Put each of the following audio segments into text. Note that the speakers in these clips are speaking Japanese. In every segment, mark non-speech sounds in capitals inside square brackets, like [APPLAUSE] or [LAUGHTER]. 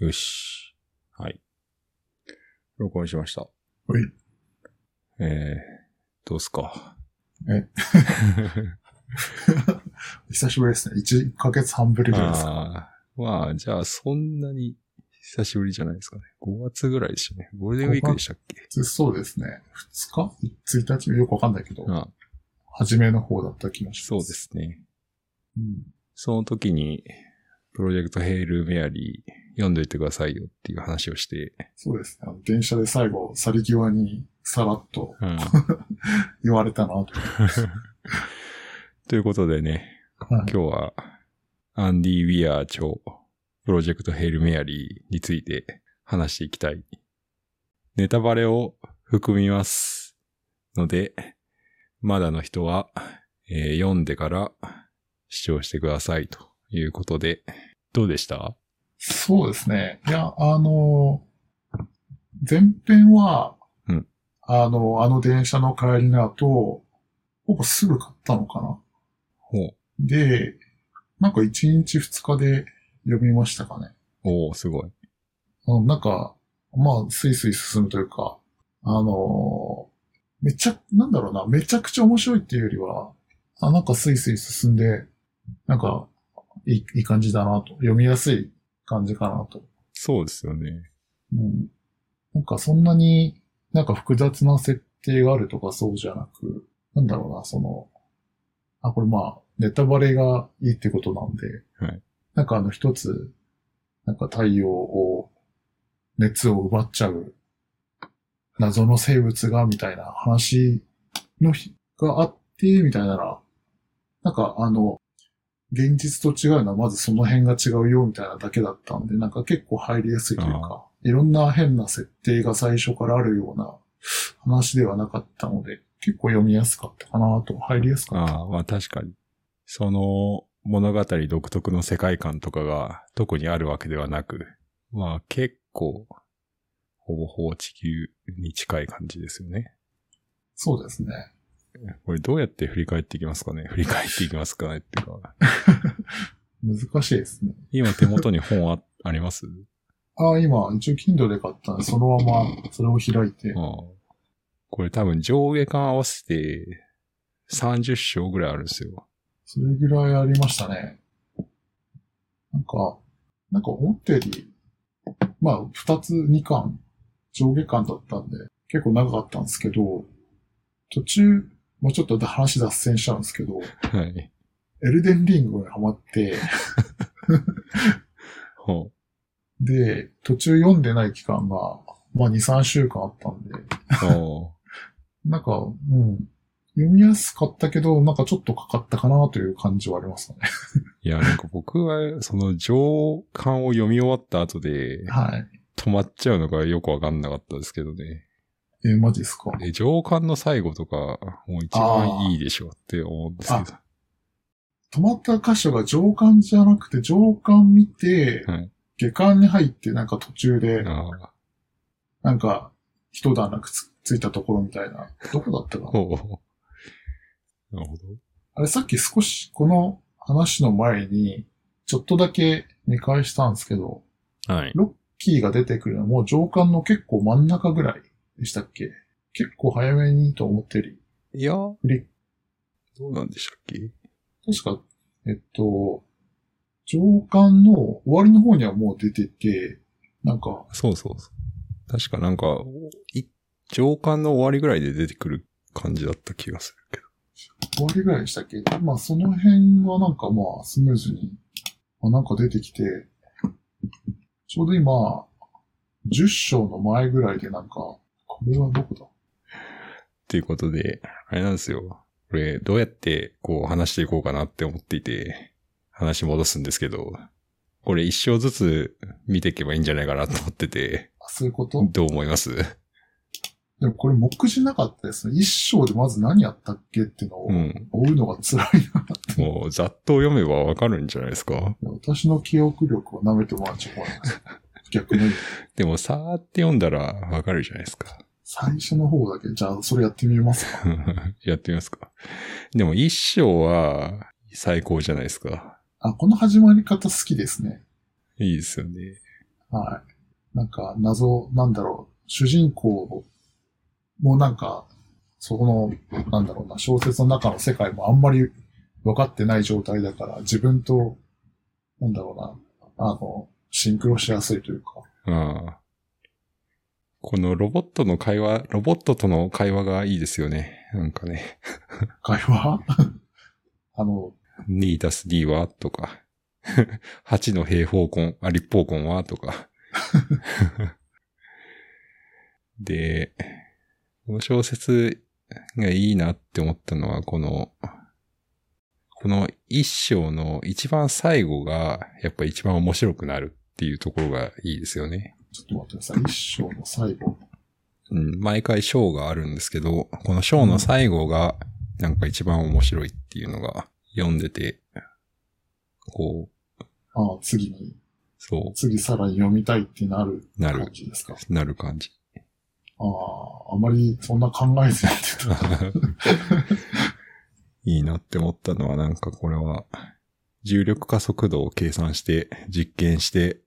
よし。はい。録音しました。はい。えー、どうすか？え？[LAUGHS] 久しぶりですね。1ヶ月半ぶりぐらいですか？まあ、じゃあ、そんなに久しぶりじゃないですかね。5月ぐらいでしたね。ゴールデンウィークでしたっけ？そうですね。2日 ?1 日？よくわかんないけど、ああ初めの方だった気がしそうます。ですね。うん。その時に、プロジェクトヘイルメアリー読んどいてくださいよっていう話をして、そうですね。電車で最後、去り際にさらっとうん。[LAUGHS] 言われたなと。[LAUGHS] ということでね、はい今日は、アンディ・ウィアー著、プロジェクトヘイルメアリーについて話していきたい。ネタバレを含みます。ので、まだの人は、えー読んでから視聴してくださいということで、どうでした？そうですね。いや、あの、前編は、うんあの、あの電車の帰りの後、ほぼすぐ買ったのかな。ほで、なんか1日2日で読みましたかね。う。おー、すごい。あのなんか、まあ、スイスイ進むというか、あのーめちゃ、なんだろうな、めちゃくちゃ面白いっていうよりは、あ、なんかスイスイ進んで、なんか、いい、いい感じだなと。読みやすい感じかなと。そうですよね。うん。なんかそんなになんか複雑な設定があるとかそうじゃなく、なんだろうな、その、あ、これまあ、ネタバレがいいってことなんで、はいなんかあの一つ、なんか太陽を、熱を奪っちゃう、謎の生物が、みたいな話の日があって、みたいなら、なんかあの、現実と違うのはまずその辺が違うよみたいなだけだったんで、なんか結構入りやすいというか、いろんな変な設定が最初からあるような話ではなかったので、結構読みやすかったかなと、入りやすかった。ああ、まあ確かに。その物語独特の世界観とかが特にあるわけではなく、まあ結構、ほぼほぼ地球に近い感じですよね。そうですね。[LAUGHS] これどうやって振り返っていきますかね？振り返っていきますかねっていうか。[LAUGHS] 難しいですね。今手元に本ああります？ああ、今、一応 Kindle で買ったんで、そのままそれを開いて、ああこれ多分上下巻合わせて30章ぐらいあるんですよ。それぐらいありましたね。なんか、なんか思ったより、まあ、二つ、二巻、上下巻だったんで、結構長かったんですけど、途中、もうちょっと話脱線しちゃうんですけど、はい。エルデンリングにハマって、ほで、途中読んでない期間が、まあ2、3週間あったんで、なんか、うん、読みやすかったけど、なんかちょっとかかったかなという感じはありますね。いや、なんか僕は、その上巻を読み終わった後で、はい。止まっちゃうのがよくわかんなかったですけどね。えーマジですか？で、上巻の最後とか、もう一番いいでしょって思うんですけど。止まった箇所が上巻じゃなくて、上巻見て、はい。下巻に入ってなんか途中で、なんか、一段落つついたところみたいな。どこだったかな？なるほど。あれさっき少しこの話の前に、ちょっとだけ見返したんですけど、はい。ロッキーが出てくるのはもう上巻の結構真ん中ぐらいでしたっけ？結構早めにと思ってる。いや、どうなんでしたっけ？確か、えっと、上巻の終わりの方にはもう出てて、なんか、そうそうそう。確かなんか、い上巻の終わりぐらいで出てくる感じだった気がするけど。終わりぐらいでしたっけ？まあその辺はなんかまあスムーズに、まあ、なんか出てきて、ちょうど今、10章の前ぐらいでなんか、これはどこだっていうことで、あれなんですよ。これ、どうやってこう話していこうかなって思っていて、話戻すんですけど、これ一章ずつ見ていけばいいんじゃないかなと思ってて、あそういうこと？どう思います？でもこれ目次なかったですね。一章でまず何やったっけっていうのをうん。追うのが辛いなって。もうざっと読めばわかるんじゃないですか？私の記憶力を舐めてもらっちゃ困ります。逆に。[LAUGHS] でもさーって読んだらわかるじゃないですか。最初の方だけ、じゃあそれやってみますか。[LAUGHS] やってみますか。でも一章は最高じゃないですか。あ、この始まり方好きですね。いいですよね。はい。なんか、謎、なんだろう、主人公もなんか、そこの、なんだろうな、小説の中の世界もあんまり分かってない状態だから、自分と、なんだろうな、あの、シンクロしやすいというか、ああ。このロボットの会話、ロボットとの会話がいいですよね。なんかね。会話？[LAUGHS] あの、2たす D は？とか。[LAUGHS] 8の平方根、あ、立方根は？とか。[LAUGHS] で、この小説がいいなって思ったのは、この、この一章の一番最後が、やっぱ一番面白くなるっていうところがいいですよね。ちょっと待ってください。一章の最後。うん、毎回章があるんですけど、この章の最後が、なんか一番面白いっていうのが、読んでて、こう、ああ、次に、そ次さらに読みたいってなるなる感じですか？う、なる感じ。ああ、あまりそんな考えずやってた。[LAUGHS] いいなって思ったのは、なんかこれは、重力加速度を計算して、実験して、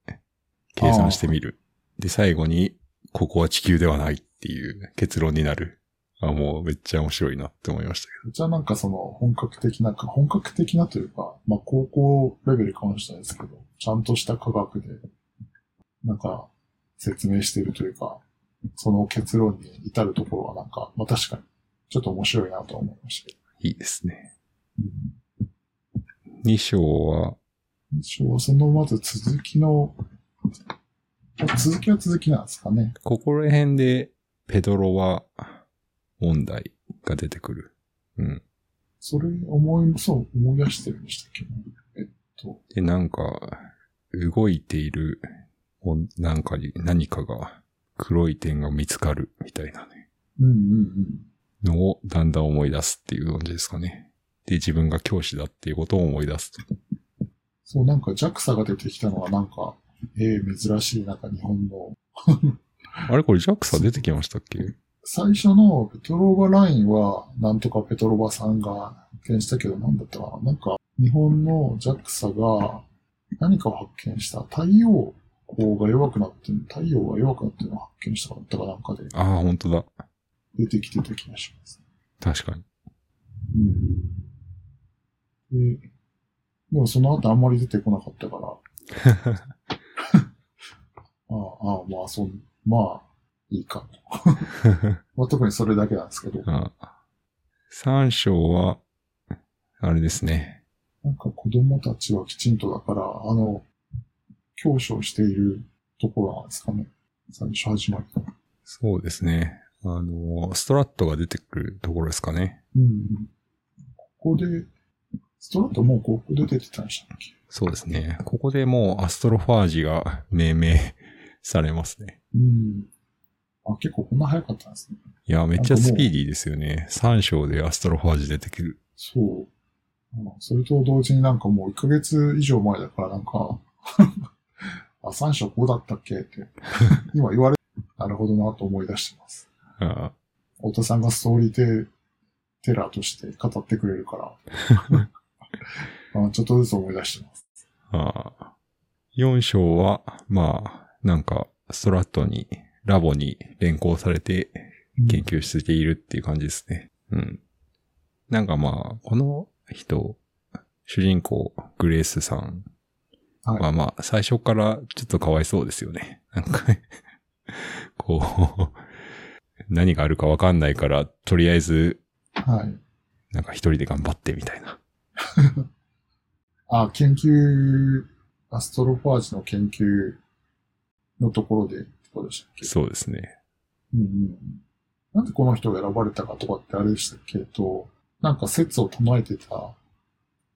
計算してみる。で、最後に、ここは地球ではないっていう結論になる。あ、もうめっちゃ面白いなって思いましたけじゃあなんかその本格的な、本格的なというか、まあ高校レベルかもしれないですけど、ちゃんとした科学で、なんか説明しているというか、その結論に至るところはなんか、まあ確かに、ちょっと面白いなと思いましたけど。ど。いいですね。うん2章は、一応そのまず続きの、続きは続きなんですかね。ここら辺で、ペドロは、問題が出てくる。うん。それ思い、そう思い出してるんでしたっけ？ね。えっと、で、なんか、動いている、おなんかに、何かが、黒い点が見つかる、みたいなね、うんうんうん。のをだんだん思い出すっていう感じですかね。で、自分が教師だっていうことを思い出すと。そう、なんか JAXA が出てきたのはなんか、ええ珍しい、なんか日本の。あれこれ JAXA 出てきましたっけ？最初のペトローバラインは、なんとかペトロバさんが発見したけど、なんだったかななんか、日本の JAXA が何かを発見した。太陽光が弱くなってる、太陽が弱くなってるのを発見したかったかなんかでああ、本当だ。出てきてた気がします。確かに。うん。で、でもその後あんまり出てこなかったから、[LAUGHS] ああ、ああまあ、そん、まあ、いいかと。[LAUGHS] まあ、特にそれだけなんですけど、あ3章は、あれですね。なんか子供たちはきちんとだから、あの、教師をしているところなんですかね。最初始まりの。そうですね。あの、ストラットが出てくるところですかね。うん。ここで、ストラットもうここで出てたんでしたっけ？そうですね。ここでもうアストロファージが命名されますね。うん。あ、結構こんな早かったんですね。いや、めっちゃスピーディーですよね。3章でアストロファージ出てくる。そう。うんそれと同時になんかもう1ヶ月以上前だからなんか、[LAUGHS] あ、三章こうだったっけ？って、今言われ、なるほどなと思い出してます。あ太田さんがストーリーテテラーとして語ってくれるから、[LAUGHS] あちょっとずつ思い出してます。あ4章は、まあ、なんか、ストラットに、ラボに連行されて研究しているっていう感じですね。うん。なんかまあ、この人、主人公、グレースさんはいはまあ、最初からちょっとかわいそうですよね。なんかね、[LAUGHS] こう、何があるかわかんないから、とりあえず、はい。なんか一人で頑張ってみたいな。[LAUGHS] あ、研究、アストロファージの研究のところで、とでしたっけ？そうですね。うんうん。なんでこの人が選ばれたかとかってあれでしたっけ？と、なんか説を唱えてた、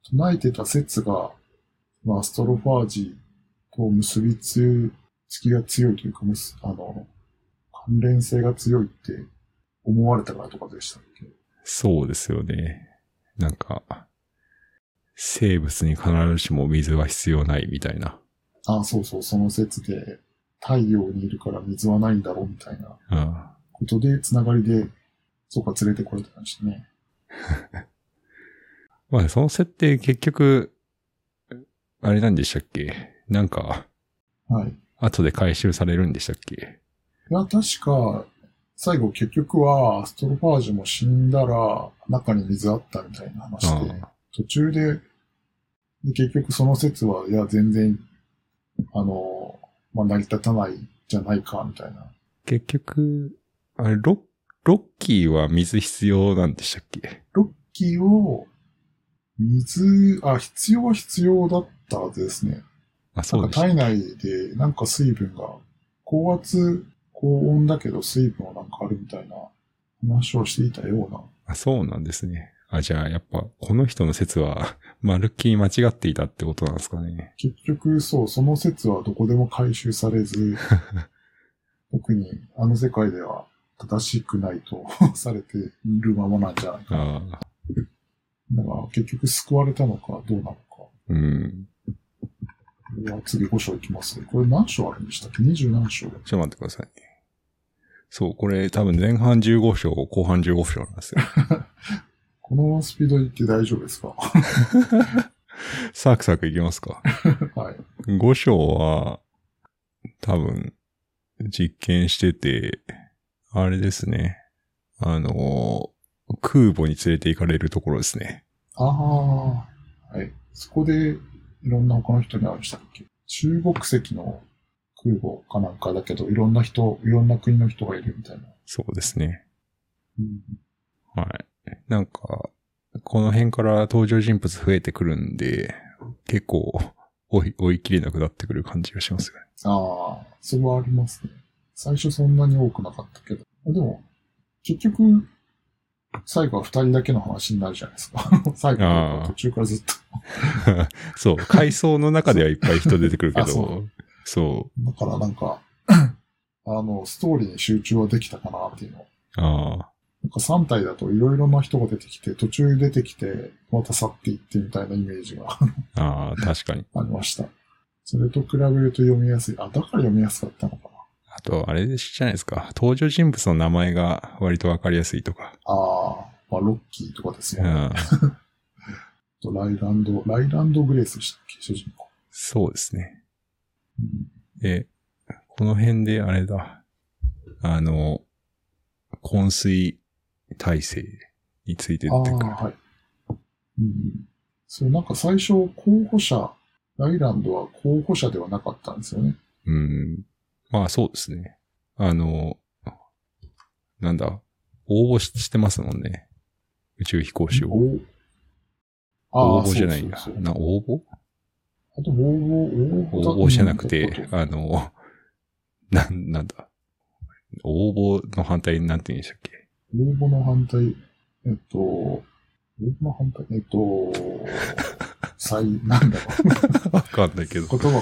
唱えてた説が、まあ、アストロファージと結びつきが強いというか、あの、関連性が強いって思われたからとかでしたっけ？そうですよね。なんか、生物に必ずしも水は必要ないみたいな。あそうそう、その説で、太陽にいるから水はないんだろうみたいなあことで、つながりで、そうか連れてこれてましたね。[LAUGHS] まあ、その設定結局、あれなんでしたっけ？なんか、はい。後で回収されるんでしたっけ？いや、確か、最後結局は、アストロファージュも死んだら、中に水あったみたいな話で、あ途中で、で結局その説は、いや、全然、あの、まあ、成り立たないじゃないか、みたいな。結局、あれ、ロロッキーは水必要なんでしたっけ？ロッキーを、水、あ、必要は必要だったはずですね。あ、なそうです。んか体内で、なんか水分が、高圧、高温だけど水分はなんかあるみたいな話をしていたような。あそうなんですね。あ、じゃあ、やっぱ、この人の説は、[LAUGHS] まるっきり間違っていたってことなんですかね。結局、そう、その説はどこでも回収されず、[LAUGHS] 特にあの世界では正しくないとされているままなんじゃないかな。だから結局救われたのかどうなのか。うん。では次5章いきます。これ何章あるんでしたっけ ?20 何章ちょっと待ってください。そう、これ多分前半15章、後半15章なんですよ。[LAUGHS] このスピードいって大丈夫ですか？[LAUGHS] サクサクいきますか。[LAUGHS] はい。5章は、多分、実験してて、あれですね。あの、空母に連れて行かれるところですね。ああ、はい。そこでいろんな他の人に会うんでしたっけ？中国籍の空母かなんかだけど、いろんな人、いろんな国の人がいるみたいな。そうですね。うん、はい。なんか、この辺から登場人物増えてくるんで、結構 [LAUGHS] 追い、追い切れなくなってくる感じがしますよね。ああ、それはありますね。最初そんなに多くなかったけど。でも、結局、最後は二人だけの話になるじゃないですか。[LAUGHS] 最後あー途中からずっと。[LAUGHS] そう、階層の中ではいっぱい人出てくるけあそど、そだからなんか、[CLEARS THROAT] あの、ストーリーに集中はできたかなっていうの。う、あなんか3体だといろいろな人が出てきて、途中出てきて、また去っていってみたいなイメージがあ、ああ、確かに。[LAUGHS] ありました。それと比べると読みやすい。あ、だから読みやすかったのかな。あと、あれでじゃないですか。登場人物の名前が割とわかりやすいとか。ああ、まあ、ロッキーとかですうもんね。ん、[LAUGHS] とライランド、ライランド・グレースでしたっけ？主人公。そうですね。うんで、この辺であれだ。あの、昏睡体制についてああ、出てくる。はい。うん。そう、なんか最初、候補者、ライランドは候補者ではなかったんですよね。うん。まあそうですね。あの、なんだ、応募ししてますもんね。宇宙飛行士を。応あ募じゃないんだそうそう。そうな、応募？あと、応募、応募だ応募じゃなくうんて、あの、なん、なんだ。応募の反対になんて言うんでしたっけ？応募の反対、えっと、応募の反対、えっと、再、なんだろ [LAUGHS] わかんないけどう。。言葉が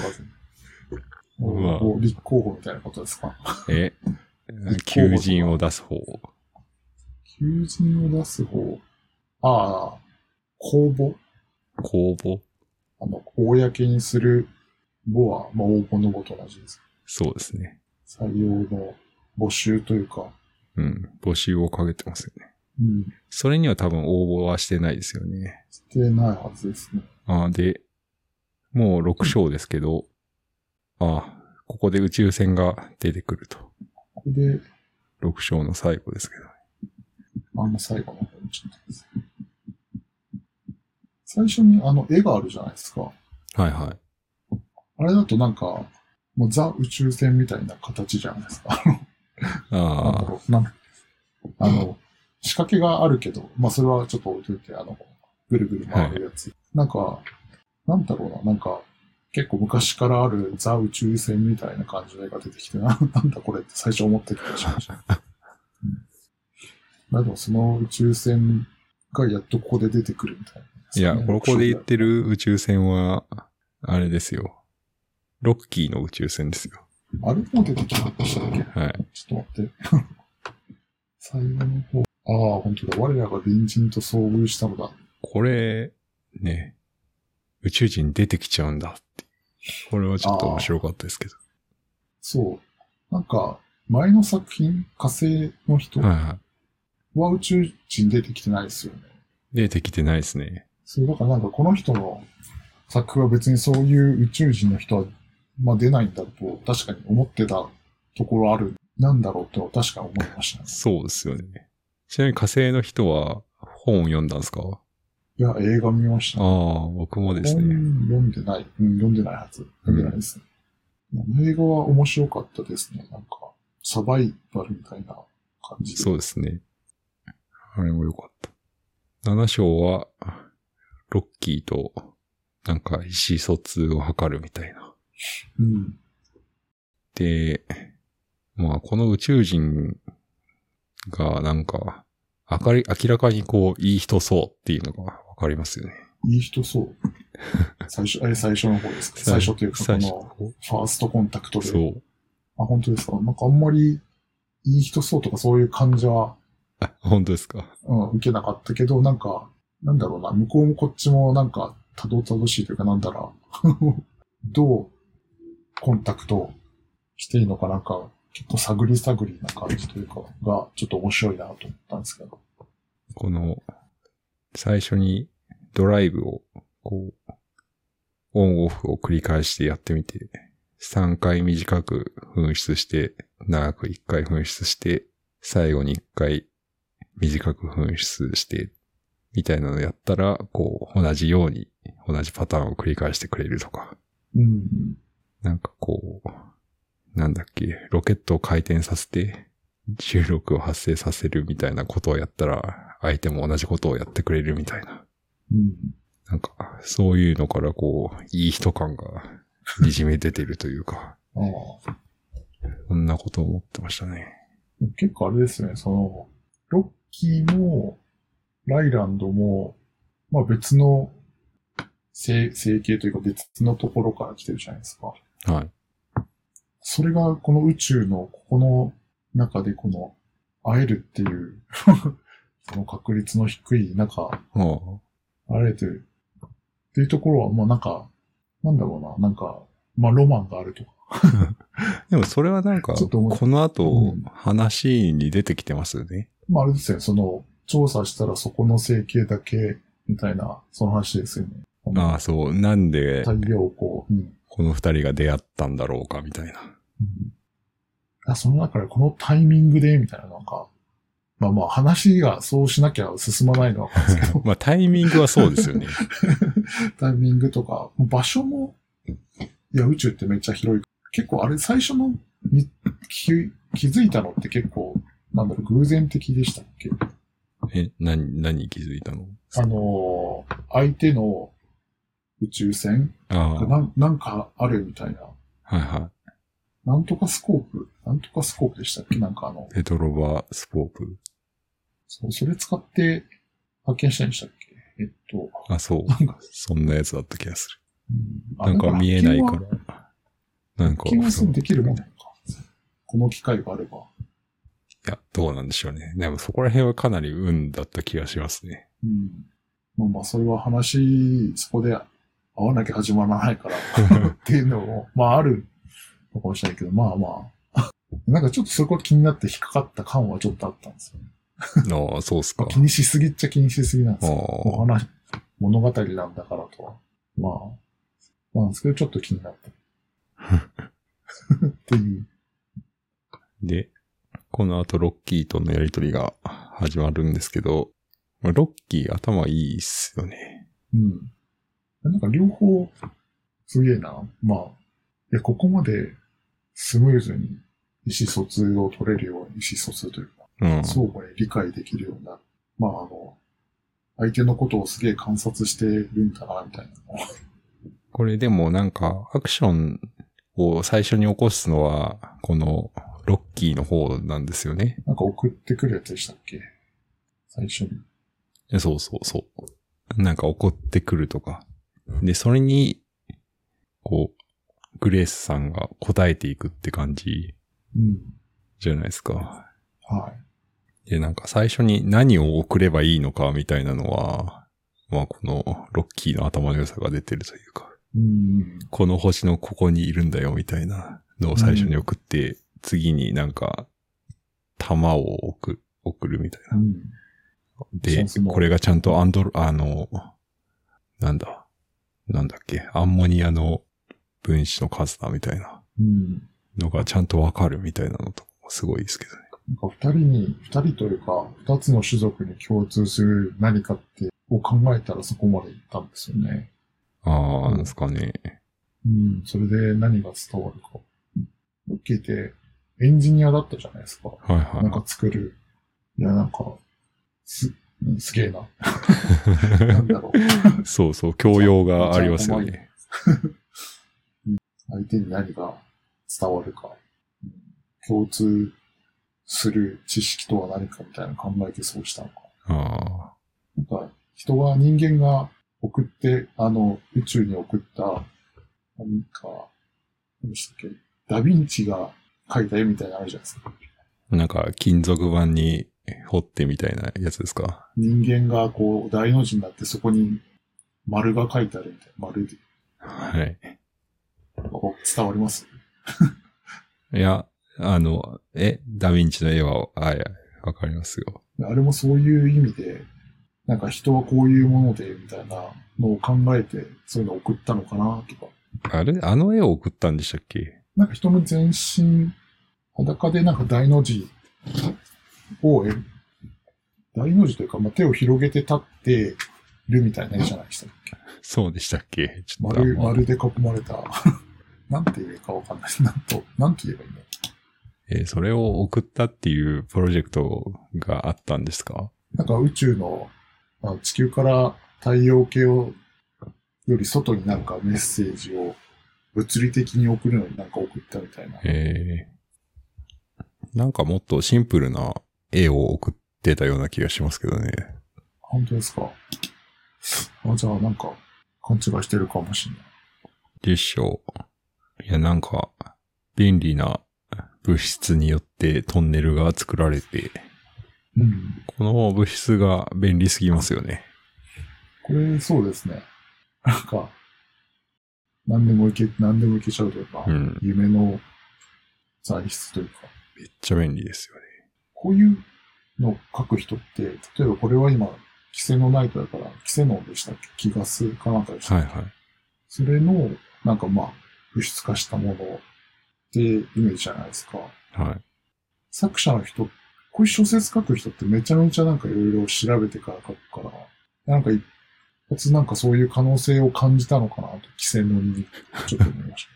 まあ立候補みたいなことですか？え、求補人を出す方。求人を出す方、ああ、公募公募？あの、公にする簿は、まあ、応募の簿と同じです。そうですね。採用の募集というか、うん。募集をかけてますよね。うん、それには多分応募はしてないですよね。してないはずですね。あで、もう6章ですけど、あここで宇宙船が出てくると。ここで、6章の最後ですけど。あの最後の方にちょっとですね最初にあの絵があるじゃないですか。はいはい。あれだとなんか、もうザ宇宙船みたいな形じゃないですか。なんだあろうなんあの、仕掛けがあるけど、まあそれはちょっと置いといて、あの、ぐるぐる回るやつ。なんか、なんだろうな、なんか、結構昔からあるザ宇宙船みたいな感じの絵が出てきて、な [LAUGHS] なんだこれって最初思った気がしました。うん、まあでもその宇宙船がやっとここで出てくるみたいな、あ。いや、ここで言ってる宇宙船は、あれですよ。ロッキーの宇宙船ですよ。あれも出てきたんでしたっけ？はい。ちょっと待って。[LAUGHS] 最後の方。ああ、本当だ。我らが隣人と遭遇したのだ。これ、ね、宇宙人出てきちゃうんだって。これはちょっと面白かったですけど。そう。なんか、前の作品、火星の人は宇宙人出てきてないですよね。い。出てきてないですね。そう、だからなんかこの人の作風は別にそういう宇宙人の人はまあ出ないんだと確かに思ってたところある、なんだろうってのは確かに思いましたね。そうですよね。ちなみに火星の人は本を読んだんですか？いや、映画見ました、ああ、僕もです本ね。読んでない。うん、読んでないはず。読んでないですね。映画は面白かったですね。なんか、サバイバルみたいな感じで。そうですね。あれも良かった。7章は、ロッキーと、なんか意思疎通を図るみたいな。うん。で、まあ、この宇宙人がなんか、明かり、明らかにこう、いい人そうっていうのがわかりますよね。いい人そう。[LAUGHS] 最初、え、最初の方ですか？最初というか、こ最初の、ファーストコンタクトで。そう。あ、本当ですか？なんかあんまり、いい人そうとかそういう感じは、あ、本当ですか？うん、受けなかったけど、なんか、なんだろうな、向こうもこっちもなんか、たどたどしいというか、なんだろう。[LAUGHS] どう、コンタクトしていいのかなんか、結構探り探りな感じというか、が、ちょっと面白いなと思ったんですけど。この、最初にドライブを、こう、オンオフを繰り返してやってみて、3回短く噴出して、長く1回噴出して、最後に1回短く噴出して、みたいなのやったら、こう、同じように、同じパターンを繰り返してくれるとか、うん。なんかこう、なんだっけ、ロケットを回転させて、重力を発生させるみたいなことをやったら、相手も同じことをやってくれるみたいな。うん。なんか、そういうのからこう、いい人感が、にじみ出てるというか、ああ。そんなことを思ってましたね。結構あれですね、その、ロッキーも、ライランドも、まあ別の、整整形というか別のところから来てるじゃないですか。はい。それがこの宇宙のここの中でこの会えるっていう [LAUGHS] その確率の低い中、会えてるっていうところは、まあなんか、なんだろうな、なんか、まあロマンがあるとか。[LAUGHS] でもそれはなんか、この後うん、話に出てきてますよね。まああれですよね、その、調査したらそこの整形だけ、みたいな、その話ですよね。ああ、そう。なんで、太陽光。うん。この二人が出会ったんだろうか、みたいな。うんあその中でこのタイミングで、みたいな、なんか、まあまあ話がそうしなきゃ進まないのはわかるんですけど、[LAUGHS] まあタイミングはそうですよね。[LAUGHS] タイミングとか、場所も、いや、宇宙ってめっちゃ広い。結構あれ、最初のみ気気づいたのって結構、なんだろう、偶然的でしたっけ？え、何、何に気づいたの？あのー、相手の宇宙船？なんなんかあるみたいな。はいはなんとかスコープ？なんとかスコープでしたっけ？なんかあのい。、ペトロバスポープ？そう、それ使って発見したんでしたっけ？えっと、あ、そう。なんか、そんなやつだった気がすうんる。なんか見えないから。なんか、発見はできるもんか。この機会があれば。いや、どうなんでしょうね。でもそこら辺はかなり運だった気がしますね。うん。まあまあ、それは話、そこで会わなきゃ始まらないから、[LAUGHS] っていうのも、まああるのかもしれないけど、まあまあ。[LAUGHS] なんかちょっとそこが気になって引っかかった感はちょっとあったんですよね。ああ、そうっすか。[LAUGHS] 気にしすぎっちゃ気にしすぎなんですよ。お話、物語なんだからとは。まあ、まあなんですけど、ちょっと気になった。っていう。で、この後ロッキーとのやりとりが始まるんですけど、まあロッキー頭いいっすよね。うん。なんか両方、すげえな。まあ、いや、ここまでスムーズに意思疎通を取れるように、意思疎通というか、うん。相互に理解できるような、まあ、あの、相手のことをすげえ観察してるんだな、みたいな。これでもなんか、アクションを最初に起こすのは、このロッキーの方なんですよね。なんか送ってくるやつでしたっけ？最初に。えそうそうそう。なんか怒ってくるとか。で、それに、こう、グレースさんが答えていくって感じうん。じゃないですか。はい。で、なんか最初に何を送ればいいのかみたいなのは、まあこのロッキーの頭の良さが出てるというか、うん。この星のここにいるんだよみたいなのを最初に送って、次になんか、弾を送る、送るみたいなう。ん。でこれがちゃんとアンドロ、あの、なんだ、なんだっけ、アンモニアの分子の数だみたいなうん。のがちゃんとわかるみたいなのとすごいですけどね。なんか二人に、二人というか、二つの種族に共通する何かって、を考えたらそこまで行ったんですよね。ああ、なんですかね。うん。それで何が伝わるか。ロッキーってエンジニアだったじゃないですか。はいはい。なんか作る。いや、なんか、す、すげえな。[LAUGHS] なんだろう。そうそう、教養がありますよね。[LAUGHS] 相手に何が伝わるか。うん共通する知識とは何かみたいなの考えてそうしたのか。あなんか、人が、人間が送って、あの、宇宙に送った、何か、何でしたっけ？ダヴィンチが描いた絵みたいなのあるじゃないですか。あ。なんか、金属板に彫ってみたいなやつですか？人間がこう、大の字になってそこに丸が書いてあるみたいな。丸で。はい。伝わります？[LAUGHS] いや、あの、え、ダヴィンチの絵は、あいや、わかりますよ。あれもそういう意味で、なんか人はこういうもので、みたいなのを考えて、そういうのを送ったのかな、とか。あれ？あの絵を送ったんでしたっけ？なんか人の全身、裸でなんか大の字を、え大の字というか、まあ、手を広げて立ってるみたいな絵じゃないでしたっけそうでしたっけ？ちょっと丸、ま丸で囲まれた。[LAUGHS] なんて言えばいいかわかんない。なんと、なんて言えばいいんだろえーそれを送ったっていうプロジェクトがあったんですか？う。なんか宇宙の、あの地球から太陽系を、より外になんかメッセージを物理的に送るのになんか送ったみたいな。えー、なんかもっとシンプルな絵を送ってたような気がしますけどね。本当ですか？あ、じゃあなんか勘違いしてるかもしれない。でしょう。いや、なんか、便利な物質によってトンネルが作られて、うん。この物質が便利すぎますよね。これ、そうですね。なんか、何でもいけ、何でもいけちゃうというか、うん。夢の材質というか、めっちゃ便利ですよね。こういうのを書く人って、例えばこれは今、キセノナイトだから、キセノンでしたっけ？気ガスかなんかでしたっけ？はいはい。それの、なんかまあ、物質化したものってイメージじゃないですか。はい。作者の人、こういう小説書く人ってめちゃめちゃなんかいろいろ調べてから書くから、なんか一発なんかそういう可能性を感じたのかなと、キセノンにちょっと思いました。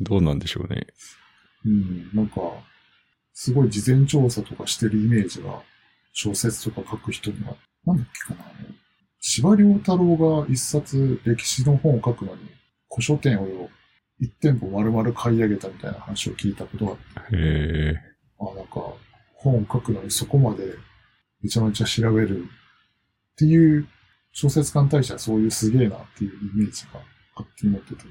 [LAUGHS] どうなんでしょうね。うん、なんか、すごい事前調査とかしてるイメージが、小説とか書く人には、なんだっけかな。司馬遼太郎が一冊歴史の本を書くのに、古書店を一店舗丸々買い上げたみたいな話を聞いたことがあって、へ。あ、なんか、本を書くのにそこまでめちゃめちゃ調べるっていう小説家に対してはそういうすげえなっていうイメージが勝手に持ってて。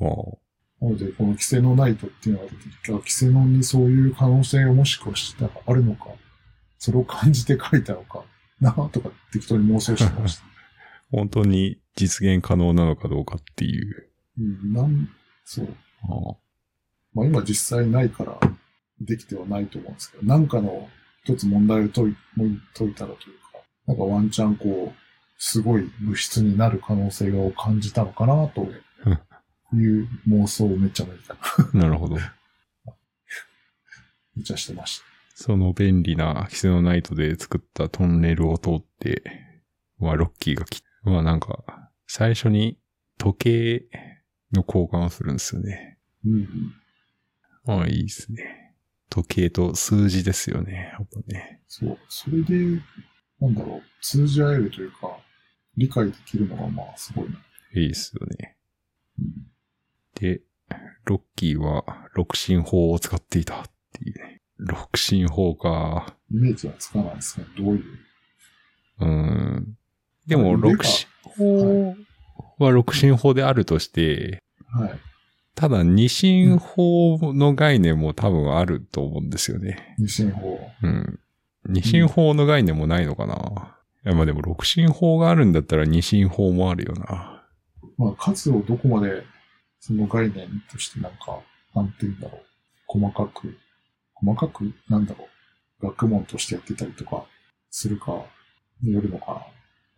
あなので、このキセノナイトっていうのが出てきて、あキセノンにそういう可能性がもしかしたらあるのか、それを感じて書いたのか、なとか適当に妄想してました。[LAUGHS] 本当に実現可能なのかどうかっていう。うん、なん、そう。あまあ今実際ないからできてはないと思うんですけど、なんかの一つ問題を解い解いたらというか、なんかワンチャンこう、すごい物質になる可能性を感じたのかなと [LAUGHS] いう妄想をめちゃめちゃ、[LAUGHS] なるほど。めちゃしてました。その便利なキセノナイトで作ったトンネルを通って、まあ、ロッキーが来まあなんか、最初に時計の交換をするんですよね。うん。まあいいですね。時計と数字ですよね。やっぱね。そう。それで、なんだろう、通じ合えるというか、理解できるのがまあすごいな。いいですよね。うんで、ロッキーは六進法を使っていたっていうね。六進法か。イメージはつかないですね。どういう？うーん。でも、六進法は六進法であるとして、はい。ただ二進法の概念も多分あると思うんですよね。二進法。うん。二進法の概念もないのかな。いや、まあでも六進法があるんだったら二進法もあるよな。まあ数をどこまでその概念としてなんか、なんて言うんだろう。細かく、細かく、なんだろう。学問としてやってたりとかするかによるのか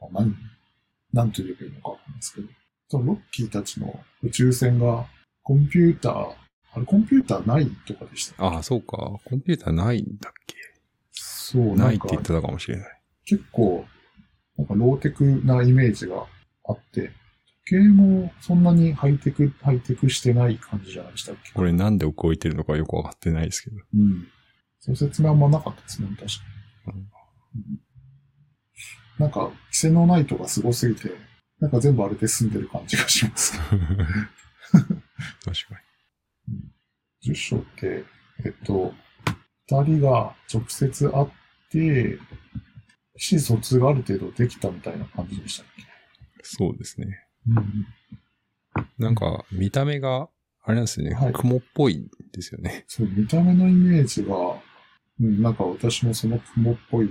な。まあ、何、なんと言えばいいのかわかんないですけど。そのロッキーたちの宇宙船がコンピューター、あれコンピューターないとかでしたっけ？ああ、そうか。コンピューターないんだっけ？そう、なないって言ってたかもしれない。結構、なんかローテクなイメージがあって、時計もそんなにハイテク、ハイテクしてない感じじゃない？でしたっけ？これなんで置いてるのかよくわかってないですけど。うん。その説明あんまなかったですね、確かに。うんうんなんか、規制のないとがすごすぎて、なんか全部あれで済んでる感じがします。確か10章って、えっと、二人が直接会って、意思疎通がある程度できたみたいな感じでしたっけ？に。そうですね。うん。なんか、見た目が、あれなんですよね。はい雲っぽいんですよね。そう、見た目のイメージが、うん、なんか私もその雲っぽい。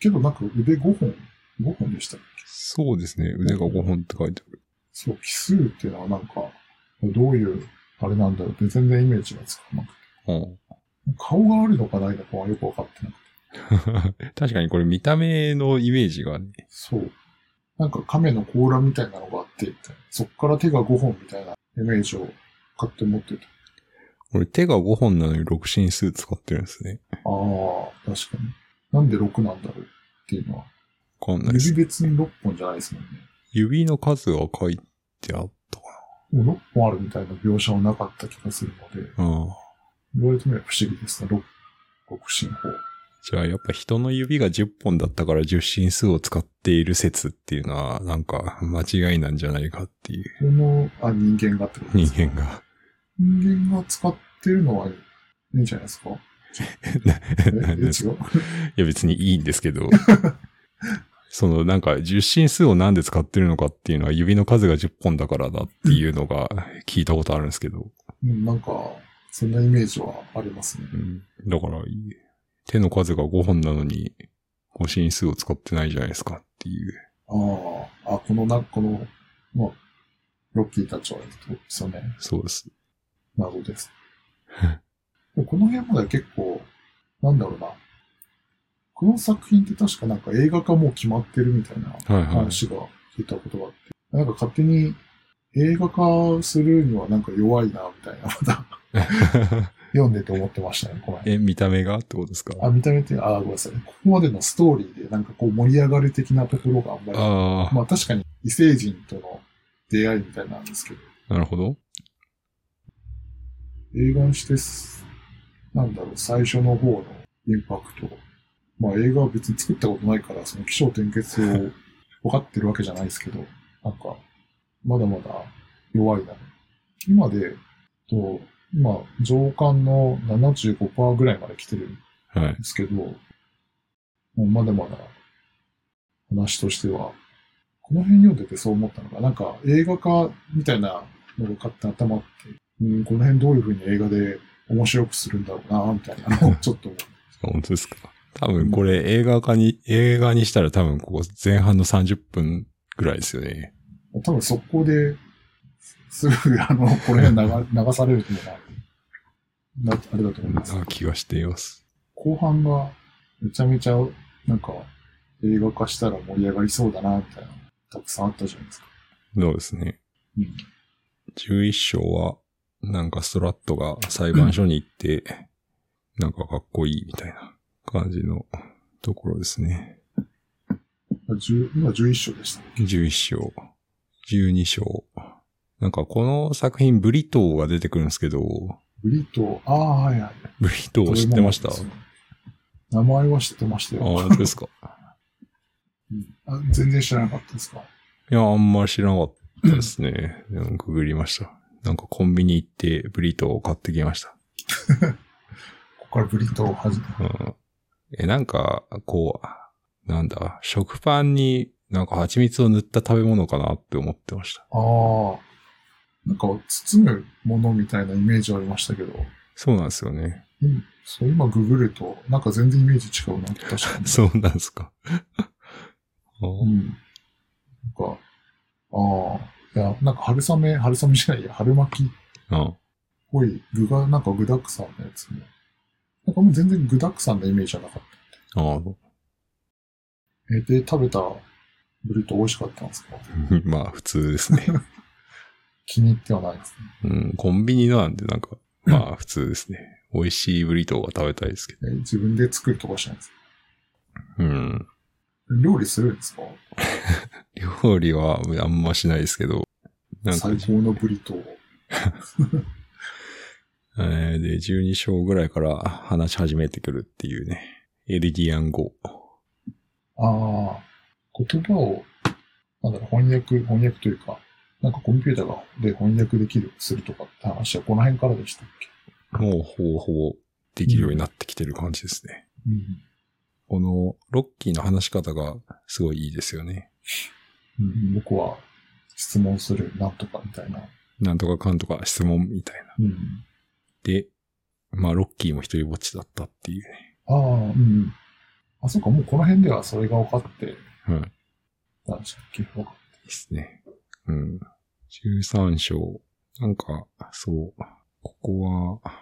けどなんか腕5本、5本でしたっけ？そうですね。腕が5本って書いてある。そう、奇数っていうのはなんか、どういう、あれなんだろうって全然イメージがつかなくて。うん顔があるのかないのかはよくわかってなくて。[LAUGHS] 確かにこれ見た目のイメージがね。そう。なんか亀の甲羅みたいなのがあって、そっから手が5本みたいなイメージを買って持ってた。これ手が5本なのに6進数使ってるんですね。ああ、確かに。なんで6なんだろうっていうのは。わかんない指。別に6本じゃないですもんね。指の数が書いてあったかもう6本あるみたいな描写はなかった気がするので、な。ああ。言われてみれば不思議ですね。6、極進法。じゃあやっぱ人の指が10本だったから10進数を使っている説っていうのはなんか間違いなんじゃないかっていう。この、あ、人間がってことですか？人間が。人間が使ってるのはいいんじゃないですか？[LAUGHS] いや別にいいんですけど、[LAUGHS] そのなんか10進数をなんで使ってるのかっていうのは指の数が10本だからだっていうのが聞いたことあるんですけど、うん、なんか、そんなイメージはありますね。うん、だから手の数が5本なのに5進数を使ってないじゃないですかっていう。ああ、あ、このな、この、まあ、ロッキーたちはですよね。そうです。謎です。でこの辺までは結構、なんだろうな。この作品って確かなんか映画化もう決まってるみたいなはいはい。話が聞いたことがあって、なんか勝手に映画化するにはなんか弱いな、みたいな、まだ [LAUGHS] 読んでて思ってましたね、この辺。え、見た目がってことですか？あ、見た目って、あ、ごめんなさい。ここまでのストーリーでなんかこう盛り上がる的なところがあんまり、ああ、まあ確かに異星人との出会いみたいなんですけど、なるほど。映画にしてす、なんだろう、最初の方のインパクト。まあ映画は別に作ったことないから、その気象転結を [LAUGHS] 分かってるわけじゃないですけど、なんか、まだまだ弱いな。今で、と、今、上巻の75%ぐらいまで来てるんはい。ですけど、もうまだまだ話としては、この辺読んでてそう思ったのが、なんか映画化みたいなのが勝手に頭って、うん、この辺どういう風に映画で面白くするんだろうな、みたいなのを [LAUGHS] ちょっと。本当ですか？多分これ映画化に、映画にしたら多分ここ前半の30分ぐらいですよね。多分速攻で、すぐあの、これ流 [LAUGHS] 流されるような、な、あれだと思います。な気がしています。後半がめちゃめちゃ、なんか、映画化したら盛り上がりそうだな、みたいな、たくさんあったじゃないですか。そうですね。うん。11章は、なんかストラットが裁判所に行って、[LAUGHS] なんかかっこいいみたいな感じのところですね。10今11章でした。11章、12章。なんかこの作品ブリトーが出てくるんですけど、ブリトー、ああ、はいはい。ブリトー知ってました？名前は知ってましたよ。本当ですか？[LAUGHS] うんあ全然知らなかったですか？いや、あんまり知らなかったですね。う [LAUGHS] んググりました。なんかコンビニ行ってブリトーを買ってきました。[LAUGHS] ここからブリトーを始め、うん、え、なんか、こう、なんだ、食パンになんか蜂蜜を塗った食べ物かなって思ってました。ああ、なんか包むものみたいなイメージありましたけど、そうなんですよね。うん、そう今ググると、なんか全然イメージ違うな、確かに。[LAUGHS] そうなんですか。あ [LAUGHS] うん。なんか、ああ、いや、なんか春雨、春雨じゃないや、春巻きっあぽい具がなんか具沢山のやつも。なんかもう全然具沢山のイメージじゃなかった。ああえ、で、食べたブリトー美味しかったんですか？[LAUGHS] まあ、普通ですね。気に入ってはないですね。うん、コンビニのなんでなんか、[LAUGHS] まあ普通ですね。美味しいブリトーが食べたいですけど。え自分で作るとかしないんですかうん。料理するんですか？[LAUGHS] 料理はあんましないですけど、なんか最、高のブリトー。[LAUGHS] えーで、12章ぐらいから話し始めてくるっていうね。エリディアン語。ああ、言葉を、なんだろう、翻訳、翻訳というか、なんかコンピューターがで翻訳できる、するとかって話はこの辺からでしたっけ？もうほぼほぼできるようになってきてる感じですね。うん。このロッキーの話し方がすごいいいですよね。うん、僕は質問する、なんとかみたいな。なんとかかんとか質問みたいな。うん。で、まあロッキーも一人ぼっちだったっていうね。ああ、うん。あ、そうか、もうこの辺ではそれが分かって、はい。なんでしたっけ？分かっですね。うん。13章。なんか、そう。ここは、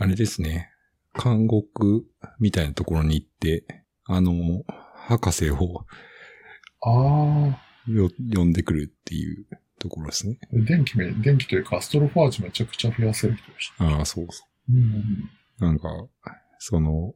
あれですね。監獄みたいなところに行って、あの、博士をああ、よ呼んでくるっていうところですね。電気め、電気というか、アストロファージめちゃくちゃ増やせる人でした。ああ、そうそうん。う。なんか、その、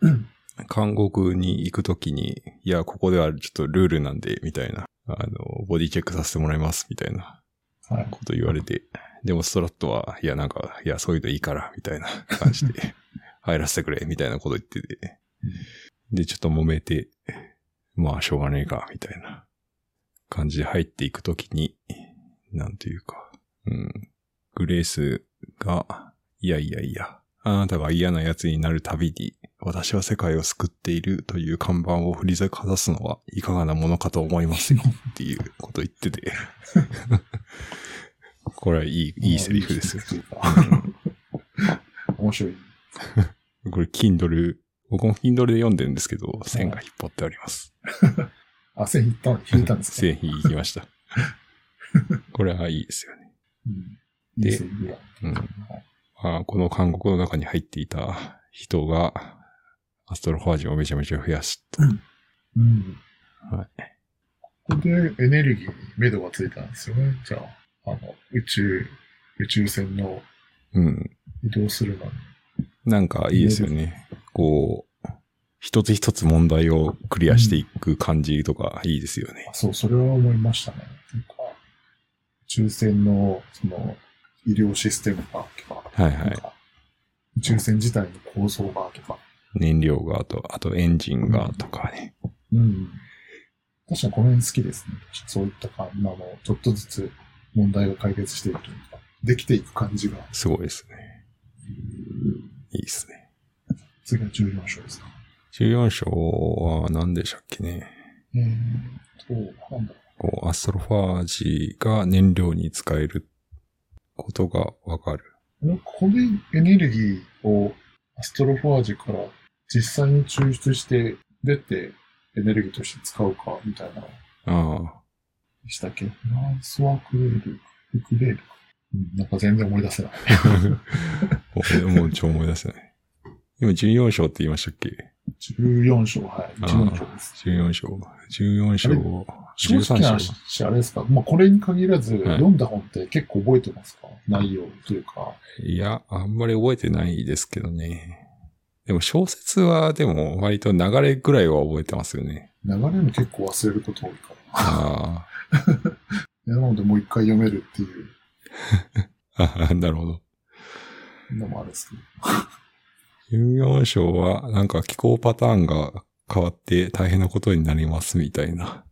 うん。監獄に行くときに、いや、ここではちょっとルールなんで、みたいな。あの、ボディチェックさせてもらいます、みたいなはい。こと言われて。でもストラットは、いや、なんか、いや、そういうのいいから、みたいな感じで、[LAUGHS] 入らせてくれ、みたいなこと言ってて。で、ちょっと揉めて、まあ、しょうがねえか、みたいな感じで入っていくときに、なんていうか、うん、グレースが、いやいやいや、あなたが嫌な奴になるたびに、私は世界を救っているという看板を振りかざすのはいかがなものかと思いますよ [LAUGHS] っていうこと言ってて。[LAUGHS] これはいい、いいセリフですよ。面白い。[LAUGHS] これ、Kindle、僕も Kindle で読んでるんですけど、線が引っ張ってあります。あ、線引った、引いたんですか？線引きました。これはいいですよね。うん。でうん。まあ、この韓国の中に入っていた人が、アストロファージをめちゃめちゃ増やしと。うん。はい。ここでエネルギーに目処がついたんですよね。じゃあ、あの、宇宙、宇宙船のうん。移動するのに。なんかいいですよね。こう、一つ一つ問題をクリアしていく感じとかいいですよねあ。そう、それは思いましたね。なんか、宇宙船の、その、医療システムがとか、はいはい宇宙船自体の構造がとか。燃料がと、あとエンジンがとかね。うん。確かにこの辺好きですね。そういったか、あの、ちょっとずつ問題が解決していくというか、できていく感じが。すごいですね。いいですね。次は14章ですか？14章は何でしたっけね。えーっと、なんだろこう、アストロファージが燃料に使えることがわかる。う。ここでエネルギーをアストロファージから実際に抽出して出てエネルギーとして使うかみたいなのああ。でしたっけナンスワクレール、ウクレールか。うん、なんか全然思い出せない。俺もう超思い出せない。今14章って言いましたっけ？14章、はい。あ14章です。?14 章。14章。正直な13章。話、あれですか？まあ、これに限らず、い読んだ本って結構覚えてますか？内容というか。いや、あんまり覚えてないですけどね。でも小説はでも割と流れぐらいは覚えてますよね。流れも結構忘れること多いから。あ [LAUGHS] なのでもう一回読めるっていう [LAUGHS] あ。なるほど。のもあるんですけど。14章はなんか気候パターンが変わって大変なことになりますみたいな。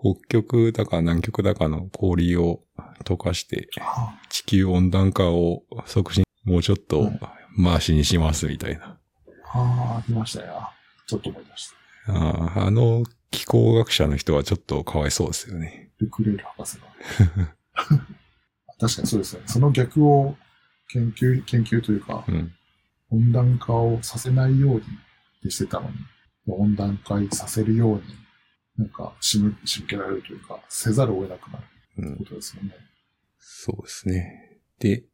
北極だか南極だかの氷を溶かしてあ地球温暖化を促進、もうちょっとうん回しにしますみたいな。あ、ありましたよ。ちょっと思い出した。あああの気候学者の人はちょっとかわいそうですよね。ルクレール博士が。確かにそうですよね。その逆を研究、研究というか、うん。温暖化をさせないようにってしてたのに、温暖化させるように、なんか、仕向仕向けられるというか、せざるを得なくなるうんこ。とですよね。そうですね。で、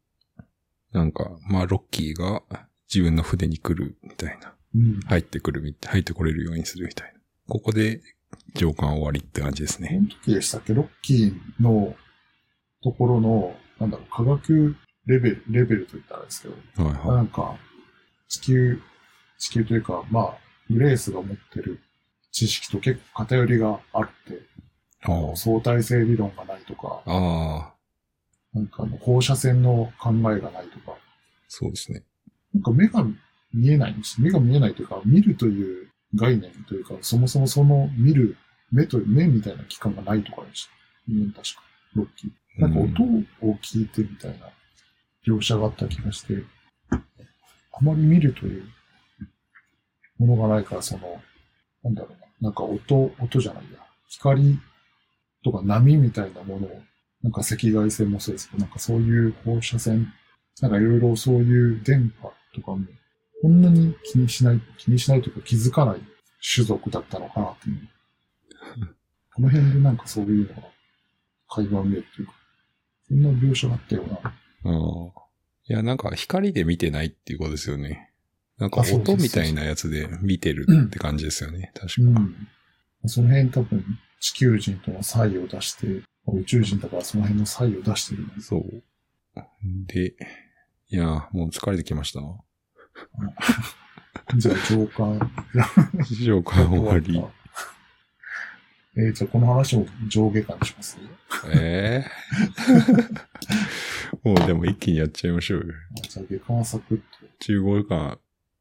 なんか、まあ、ロッキーが自分の船に来るみたいな。うん。入ってくるみ、入ってこれるようにするみたいな。ここで上巻終わりって感じですね。この時でしたっけ？ロッキーのところの、なんだろう、科学レベル、レベルと言ったらですけど、はいはなんか、地球、地球というか、まあ、グレースが持ってる知識と結構偏りがあって、い。あ相対性理論がないとか、あ。なんかあの放射線の考えがないとか、そうですね。なんか目が見えないんです。目が見えないというか、見るという概念というか、そもそもその見る目と、目みたいな器官がないとかでした。うん、確か。ロッキー。なんか音を聞いてみたいな描写があった気がして、あまり見るというものがないから、その、なんだろうな、なんか音、音じゃないや、光とか波みたいなものを、なんか赤外線もそうですけど、なんかそういう放射線、なんかいろいろそういう電波とかも、こんなに気にしない、気にしないというか気づかない種族だったのかなっていう。[LAUGHS] この辺でなんかそういうのが会話見えるというか、そんな描写があったような。ああ。いや、なんか光で見てないっていうことですよね。なんか音みたいなやつで見てるって感じですよね。確か。うん。その辺多分地球人との差異を出して、宇宙人だからその辺の差異を出してる。そう。で、いや、もう疲れてきました。[LAUGHS] じゃあ、上官。以上から終わり。[LAUGHS] えー、じゃあこの話も上下巻にします？ええ [LAUGHS] もうでも一気にやっちゃいましょうよ。じゃあ下巻はサクッと。15巻、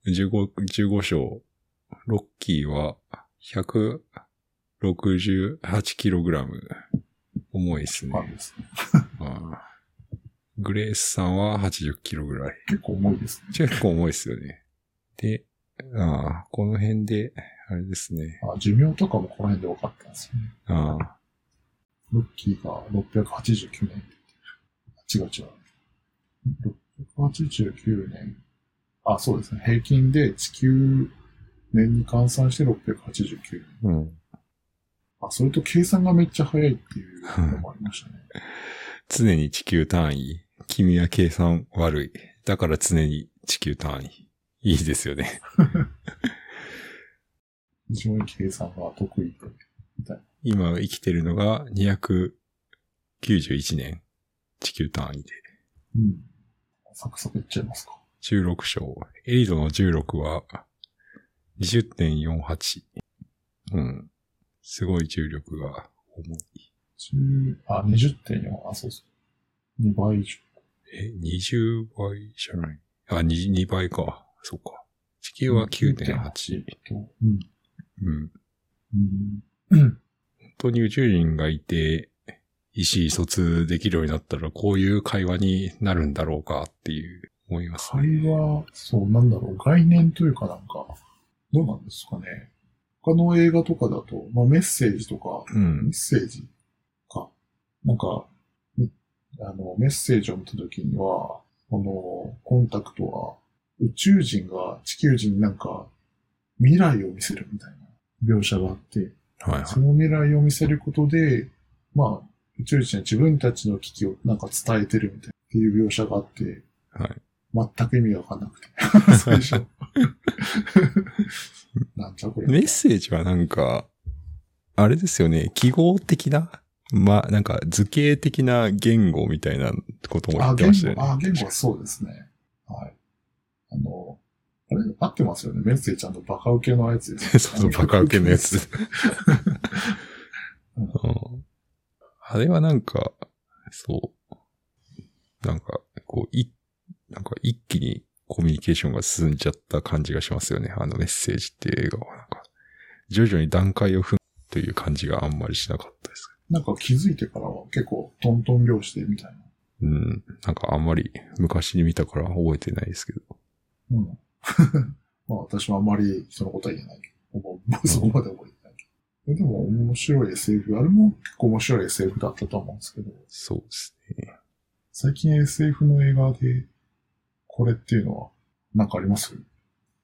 15、15章。ロッキーは 168kg。重いですね。あですね。グレースさんは 80kg ぐらい。結構重いですね。結構重いですよね。で、ああ、この辺で、あれですね。あ寿命とかもこの辺で分かったんですよね。ああ、ロッキーが689年。違う違う。689年。あ、そうですね。平均で地球年に換算して689年。うん。あ、それと計算がめっちゃ早いっていうのもありましたね。[LAUGHS] 常に地球単位。君は計算悪い。だから常に地球単位。いいですよね。[LAUGHS] 非常に計算が得意で、みたいな。今生きてるのが291年。地球単位で。うん。サクサクいっちゃいますか。16章。エリドの16は20.48。うん。すごい重力が重い。10あ、20.4。あ、そうそう。2倍以上。え、20倍じゃない？あ、2, 2倍か。そうか。地球は9.8。と。うん。うん。うん。うん。本当に宇宙人がいて、意思疎通できるようになったら、こういう会話になるんだろうかっていう思いますね。会話、そう、なんだろう、概念というかなんか、どうなんですかね。他の映画とかだと、まあメッセージとか、うメんッ。セージか。なんか、ねあの、メッセージを見たときには、このコンタクトは宇宙人が地球人になんか未来を見せるみたいな描写があって、はいはい。その未来を見せることで、まあ、宇宙人は自分たちの危機をなんか伝えてるみたいなっていう描写があって、はい。全く意味がわかんなくて。[LAUGHS] 最初。[LAUGHS] なんちゃこれ。メッセージはなんか、あれですよね、記号的な？まあ、なんか図形的な言語みたいなことも言あ、ってましたよね。あ、言語はそうですね。はい。あの、あれ、合ってますよね。メッセージちゃんとバカ受けのやつです、[LAUGHS] そうそう、バカ受けのやつ。あれはなんか、そう。なんか、こう、い、なんか一気にコミュニケーションが進んじゃった感じがしますよね。あのメッセージっていう映画は。なんか、徐々に段階を踏むという感じがあんまりしなかったです。なんか気づいてからは結構トントン拍子でみたいな。うん。なんかあんまり昔に見たから覚えてないですけど。うん。[LAUGHS] まあ私もあんまり人のことは言えないけど、もう [LAUGHS] そこまで覚えてないけど。でも面白い SF、あれも結構面白い SF だったと思うんですけど、そうですね。最近 SF の映画でこれっていうのはなんかあります？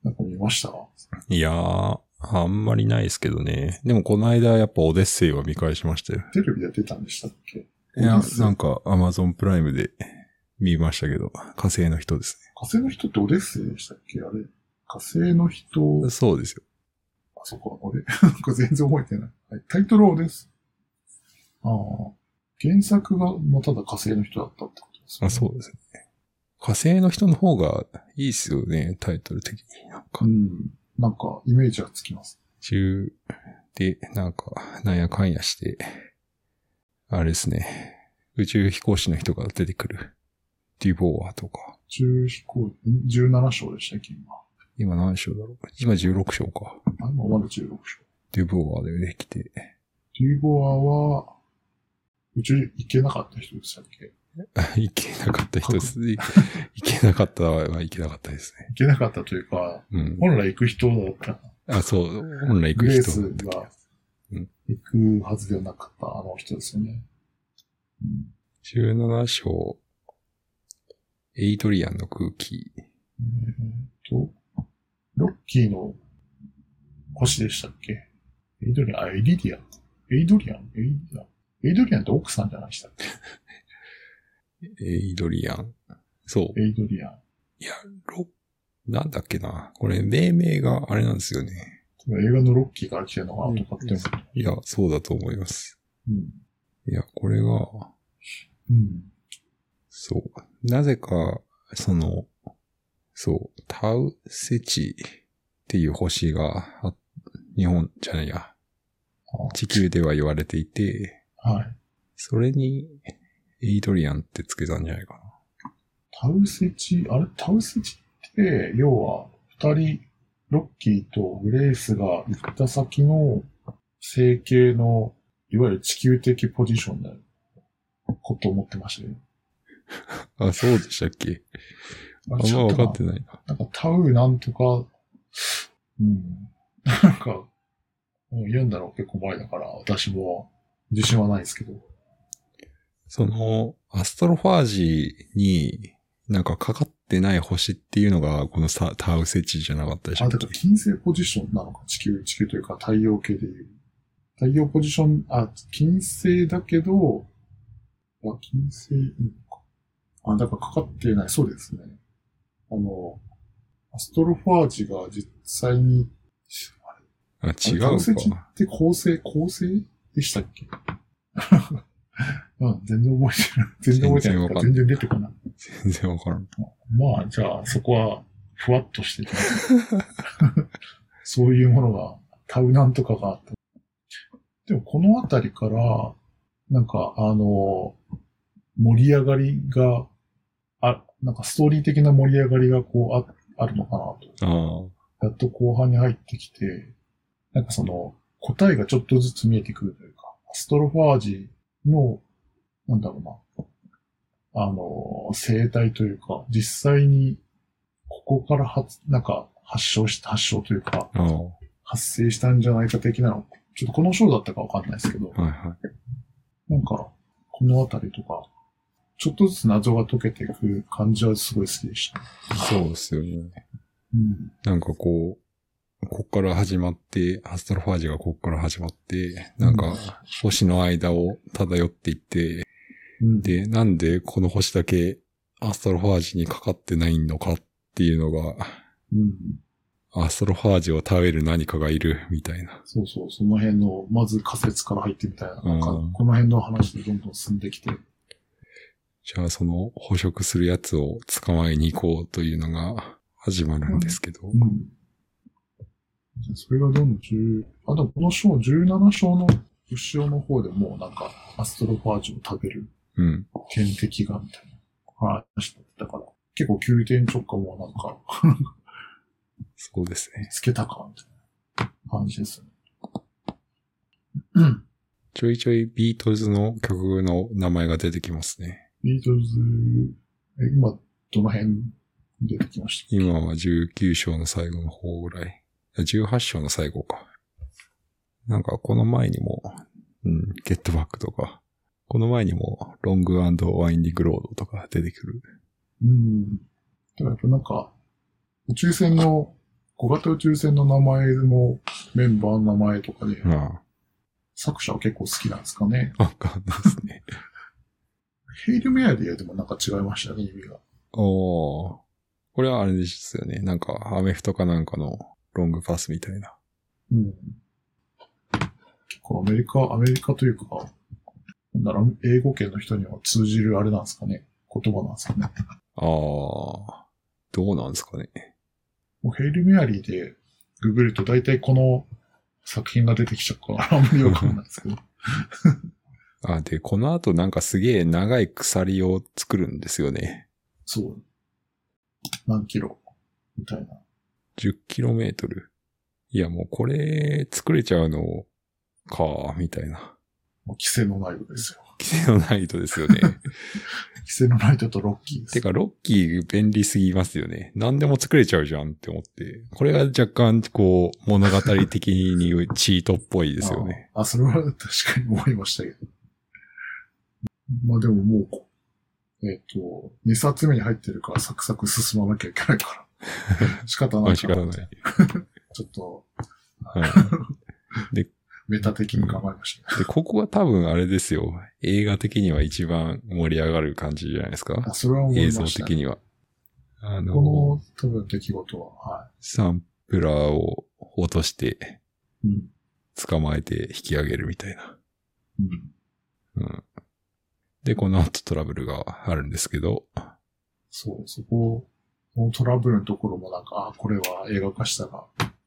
なんか見ました？いやー、あんまりないですけどね。でもこの間やっぱオデッセイは見返しましたよ。テレビで出たんでしたっけ？いやなんかアマゾンプライムで見ましたけど、火星の人です火星の人ってオデッセイでしたっけ？あれ？火星の人、ね。そうですよ。あそこ、俺、[LAUGHS] なんか全然覚えてない。はい、タイトルオです。ああ。原作がもうただ火星の人だったってことですよね。あ、そうですね。火星の人の方がいいっすよね、タイトル的に。なんかう、ん。なんか、イメージがつきます。中で、なんか、なんやかんやして、あれですね。宇宙飛行士の人が出てくる。デュボーアとか。中飛行、ん？17章でしたっけ、今。今何章だろう？今16章か。あ、今まだ16章。デュボーアで出てきて。デュボアは、宇宙行けなかった人でしたっけ？[LAUGHS] いけなかった人です。[LAUGHS] いいけなかったはいけなかったですね。行けなかったというか、うん。本来行く人だった。あ、そう。本来行くレー人スが行くはずではなかったあの人ですよね。うん17章、エイドリアンの空気。えーっと、ロッキーの星でしたっけ？エイドリアン、あ、エリディアン。エイドリアン？エイドリアン？エイドリアンって奥さんじゃないでしたっけ？エイドリアン。そう。エイドリアン。いや、ロなんだっけな。これ、命名があれなんですよね。映画のロッキーから来てるのかなとかって思う。いや、そうだと思います。うん。いや、これが、うん。そう。なぜか、その、そう、タウセチっていう星が、あ日本じゃないや、地球では言われていて、はい。それに、エイドリアンってつけたんじゃないかタウセチ、あれタウセチって、要は、二人、ロッキーとグレースが行った先の星系の、いわゆる地球的ポジションだこと思ってましたよ。な。[LAUGHS] あ、そうでしたっけ？ああんま分かってない。ないな。なんかタウなんとか、うん。なんか、もう言うんだろう結構前だから、私も自信はないですけど。その、アストロファージになんかかかってない星っていうのが、このサタウセチじゃなかったでしょあ、だから金星ポジションなのか、地球、地球というか太陽系でいう。太陽ポジション、あ、金星だけど、あ、金星いいのか。あ、だからかかってない、そうですね。あの、アストロファージが実際に、あ、違あれタうウセチっか。て恒星、恒星でしたっけ？[LAUGHS] うん、全然覚えてない。全然覚えてないから。全然出てこない。全然わからん。まあ、じゃあ、そこは、ふわっとしてて、[LAUGHS] そういうものが、タウナンとかがあった。でも、このあたりから、なんか、あの、盛り上がりが、あ、なんかストーリー的な盛り上がりがこう、あ、あるのかなと。やっと後半に入ってきて、なんかその、答えがちょっとずつ見えてくるというか、アストロファージの、なんだろうな、あの、生態というか、実際に、ここから発、なんか、発症した、発症というか。発生したんじゃないか的なの、ちょっとこの章だったかわかんないですけど、はいはい。なんか、このあたりとか、ちょっとずつ謎が解けていく感じはすごい好きでした。そうですよね。うん。なんかこう、こっから始まって、アストロファージがこっから始まって、なんか、星の間を漂っていって、うん、で、なんでこの星だけアストロファージにかかってないのかっていうのが、うん。アストロファージを食べる何かがいるみたいな。そうそう、その辺の、まず仮説から入ってみたいな、なんかうんこの辺の話でどんどん進んできて、じゃあその捕食するやつを捕まえに行こうというのが始まるんですけど。うん。それがどんどん10、あとこの章、17章の後ろの方でもうなんか、アストロファージを食べるうん。天敵が、みたいな話だったから、結構急転直下もなんか、そうですね。つけたか、みたいな感じですね。うん。ちょいちょいビートルズの曲の名前が出てきますね。ビートルズ、え、今、どの辺出てきました今は19章の最後の方ぐらい。18章の最後か。なんかこの前にも、うん、ゲットバックとか、この前にもロングワインディングロードとか出てくる。うん。だからやっぱなんか、宇宙船の、小型宇宙船の名前のメンバーの名前とかで、あ作者は結構好きなんですかね。あ、わかんないですね。[LAUGHS] ヘイルメアリーでもなんか違いましたね、意味が。おー。これはあれですよね。なんか、アメフトかなんかのロングパスみたいな。うん。結構アメリカ、アメリカというか、なんだろう、英語圏の人には通じるあれなんですかね。言葉なんですかね。ああ、どうなんですかね。もうヘイル・メアリーでググると大体この作品が出てきちゃうから、あんまりわかんないですけど。[LAUGHS] あ、で、この後なんかすげえ長い鎖を作るんですよね。そう。何キロみたいな。10km。いや、もうこれ作れちゃうのか、みたいな。規制のないとですよ。規制のないとですよね。[LAUGHS] 規制のないととロッキーです。てか、ロッキー便利すぎますよね。何でも作れちゃうじゃんって思って。これが若干、こう、物語的にチートっぽいですよね。ああ、それは確かに思いましたけど。まあでももう、えっ、と、2冊目に入ってるからサクサク進まなきゃいけないから。[LAUGHS] 仕方ない。仕方ない。ちょっと、はい [LAUGHS] メタ的に考えました、ねで、ここが多分あれですよ。映画的には一番盛り上がる感じじゃないですか。あ、それは思い映ました、像的には。あの、この多分出来事は、はサンプラーを落として、い。うん。捕まえて引き上げるみたいな。うん。うん。で、この後トラブルがあるんですけど、そう、そこ、このトラブルのところもなんか、あ、これは映画化したら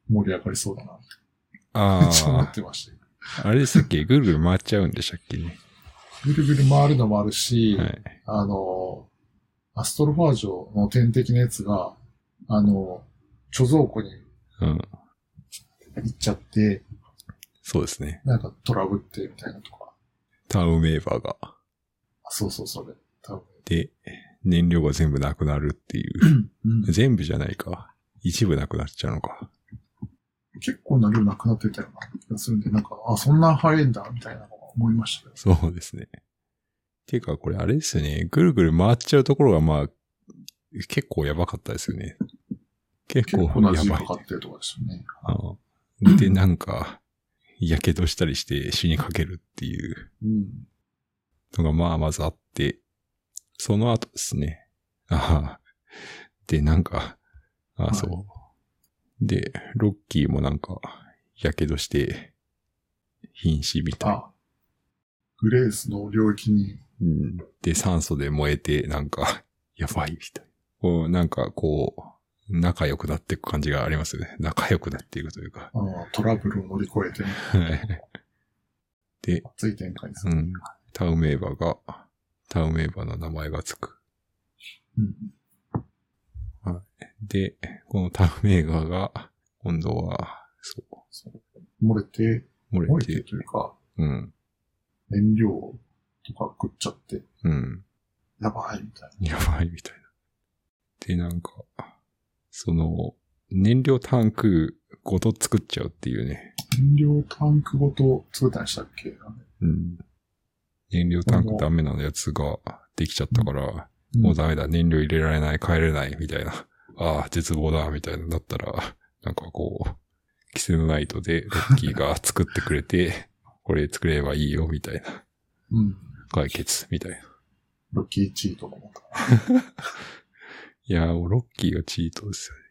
盛り上がりそうだな [LAUGHS] って、めっちゃ思あってましたよ。あ、あれでしたっけ？ぐるぐる回っちゃうんでしたっけ？ね。ぐるぐる回るのもあるし、はい。あの、アストロファージョの天敵のやつが、あの、貯蔵庫にうん。行っちゃって、そうですね。なんかトラブってみたいなとか。タウンメーバーが。あそうそう、それ。多分。で、燃料が全部なくなるっていう。うん、全部じゃないか。一部なくなっちゃうのか。結構な量なくなってたような気がするんで、なんか、あ、そんな早いんだ、みたいなのが思いましたけど。そうですね。ていうか、これあれですよね。ぐるぐる回っちゃうところが、まあ、結構やばかったですよね。結構やばい時間か。かってるとかですよね。あので、なんか、やけどしたりして死にかけるっていううん。のが、まあ、まずあって、その後ですね。ああ。で、なんか、あはいそう。で、ロッキーもなんか、やけどして、瀕死みたいな。あ、グレースの領域に、うん。で、酸素で燃えて、なんか、[LAUGHS] やばいみたいな。こう、なんかこう、仲良くなっていく感じがありますよね。仲良くなっていくというか。あトラブルを乗り越えて、はいで、熱い展開ですね。うん。タウメーバーが、タウメーバーの名前がつく。うん。で、このタウメーバーが、今度は、そそう漏れて、う、漏漏れてれて、というか、うん、燃料とか食っちゃって、うん、やばいみたいやばいみたいな。で、なんか、その、燃料タンクごと作っちゃうっていうね。な。燃料タンクごと作ったんでしたっけ？うん。燃料タンクダメなやつができちゃったから、もうダメだ、燃料入れられない、帰れない、みたいな。[LAUGHS] ああ、絶望だ、みたいなだったら、なんかこう、キセノナイトでロッキーが作ってくれて、[LAUGHS] これ作ればいいよ、みたいな。うん。解決、みたいな。ロッキーチートのもと。[LAUGHS] いやー、もうロッキーがチートですよね。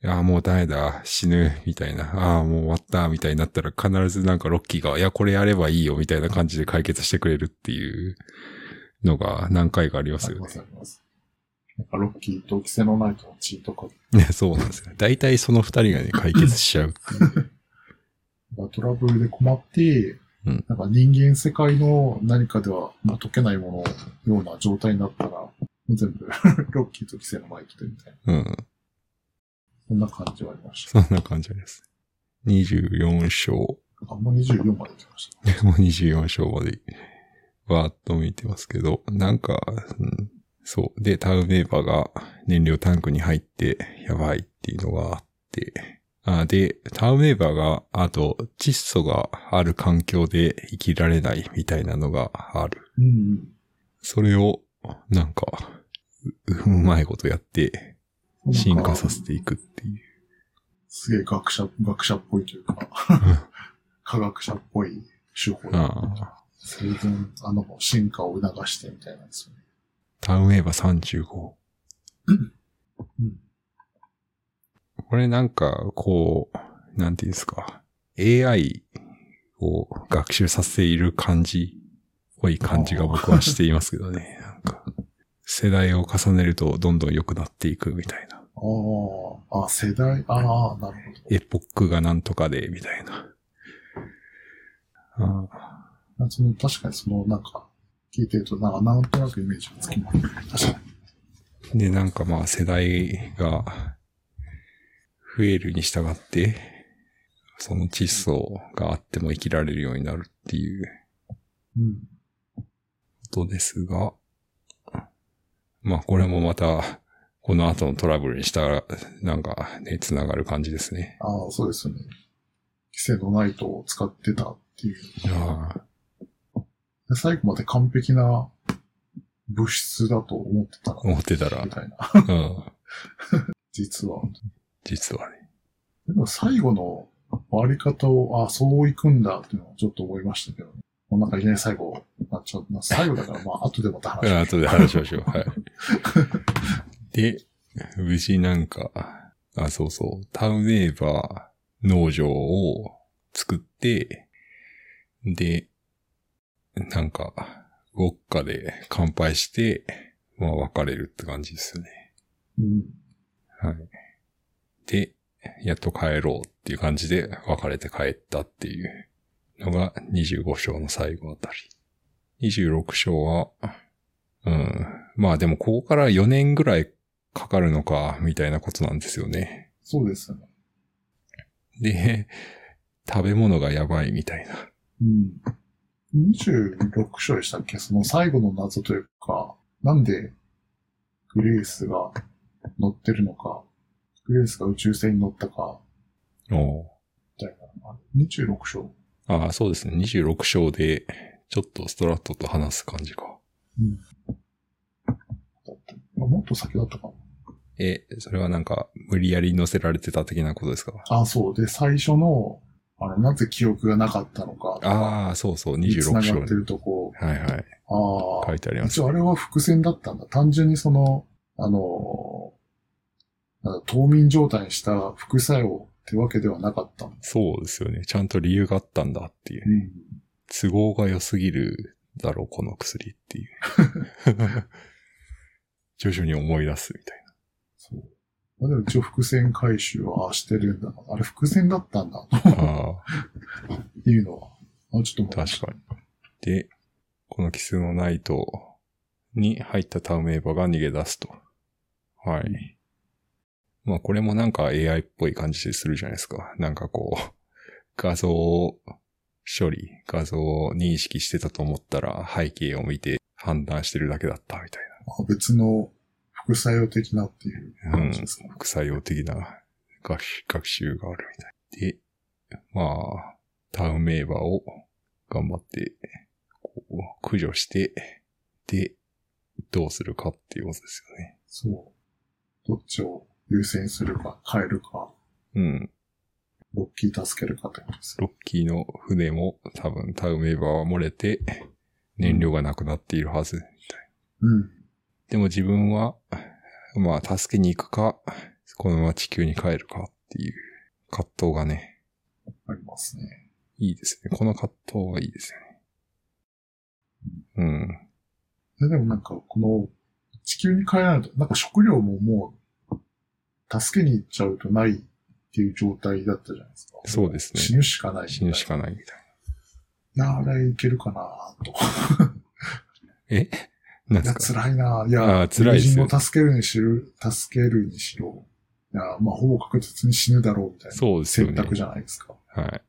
いやー、もうダメだ、死ぬ、みたいな。ああ、もう終わった、みたいになったら必ずなんかロッキーが、いや、これやればいいよ、みたいな感じで解決してくれるっていうのが何回かありますよね。なんかロッキーとキセノナイトのチートか。ね、[LAUGHS] そうなんですよ。大体その二人がね、解決しちゃうっていう。トラブルで困って、うんなんか人間世界の何かでは、まあ、解けないもののような状態になったら、もう全部 [LAUGHS] ロッキーとキセノナイトでみたいな。うん。そんな感じはありました。そんな感じです。24章。あ、もう24まで来ました。もう24章まで、わーっと見てますけど、なんか、うん、そう。で、タウメーバーが燃料タンクに入って、やばいっていうのがあって、あで、タウメーバーが、あと、窒素がある環境で生きられないみたいなのがある。うんうん。それを、なんか、ううまいことやって、進化させていくっていう。すげえ学者、学者っぽいというか、[LAUGHS] 科学者っぽい手法で、ああ。生存、あの、進化を促してみたいなんですよね。タウンウェーバー35。うん。これなんか、こう、なんていうんですか。AI を学習させている感じ、ぽい感じが僕はしていますけどね。なんか、世代を重ねるとどんどん良くなっていくみたいな。ああ、あ、世代、ああ、なるほど。エポックがなんとかで、みたいな。ああその確かにその、なんか、聞いてると、なんか、なんとなくイメージがつきます。確かに。で、なんかまあ世代が増えるに従って、その窒素があっても生きられるようになるっていううん。ことですが、まあこれもまた、この後のトラブルにしたら、なんかね、繋がる感じですね。ああ、そうですよね。規制のナイトを使ってたっていう。ああで最後まで完璧な物質だと思ってたら、思ってたらみ、たいな。うん、[LAUGHS] 実は。実はね。でも最後の割り方を、あそういくんだっていうのはちょっと思いましたけどね。もうなんかいきなり最後、なっちゃう。まあ、最後だから、まあ、後でまた話しあましょ [LAUGHS] 後で話しましょう。はい。で、無事なんか、あ、そうそう、タウンネーバー農場を作って、で、なんか、ウォッカで乾杯して、まあ別れるって感じですよね。う。うん。はい。で、やっと帰ろうっていう感じで別れて帰ったっていうのが25章の最後あたり。26章は、うん。まあでもここから4年ぐらいかかるのか、みたいなことなんですよね。そうですよね。で、食べ物がやばいみたいな。うん。26章でしたっけ？その最後の謎というか、なんでグレースが乗ってるのか、グレースが宇宙船に乗ったか、おうみたいな。26章。ああ、そうですね。26章で、ちょっとストラットと話す感じか。うん。だってあもっと先だったかえ、それはなんか、無理やり乗せられてた的なことですか？な。あ、そう。で、最初の、あの、なぜ記憶がなかったのか。ああ、そうそう、に繋26章に。がってるとこ。はいはい。ああ。書いてあります一。応あれは伏線だったんだ。単純にその、あの冬眠状態にした副作用ってわけではなかった。そうですよね。ちゃんと理由があったんだっていう。うん。都合が良すぎるだろう、この薬っていう。[LAUGHS] 徐々に思い出すみたいそう。まあ、でも一応伏線回収はしてるんだな。あれ伏線だったんだな。ああ、っていうのは、あちょっと確かに。で、このキスのナイトに入ったタウメーバーが逃げ出すと。はい。まあこれもなんか AI っぽい感じするじゃないですか。なんかこう、画像処理、画像を認識してたと思ったら背景を見て判断してるだけだったみたいまあ別の副作用的なっていうな。うん。感じですかね。副作用的な学習学習があるみたい。で、まあ、タウンメーバーを頑張って、こう、駆除して、で、どうするかっていうことですよね。そう。どっちを優先するか、変えるか、うん。ロッキー助けるかってことです。ロッキーの船も多分タウンメーバーは漏れて、燃料がなくなっているはず。うん。でも自分は、まあ、助けに行くか、このまま地球に帰るかっていう葛藤がね、ありますね。いいですね。この葛藤はいいですよね。うん。ででもなんか、この、地球に帰らないと、なんか食料ももう、助けに行っちゃうとないっていう状態だったじゃないですか。そうですね死ぬしかない。死ぬしかないみたいいや、あれいけるかなと。な。え？なんいや、ですか？辛いな。いあや、ー辛いですよ友人を助けるにしろ、助けるにしろ。いや、まあ、ほぼ確実に死ぬだろうみたいなそうですよね。選択じゃないですか。はい。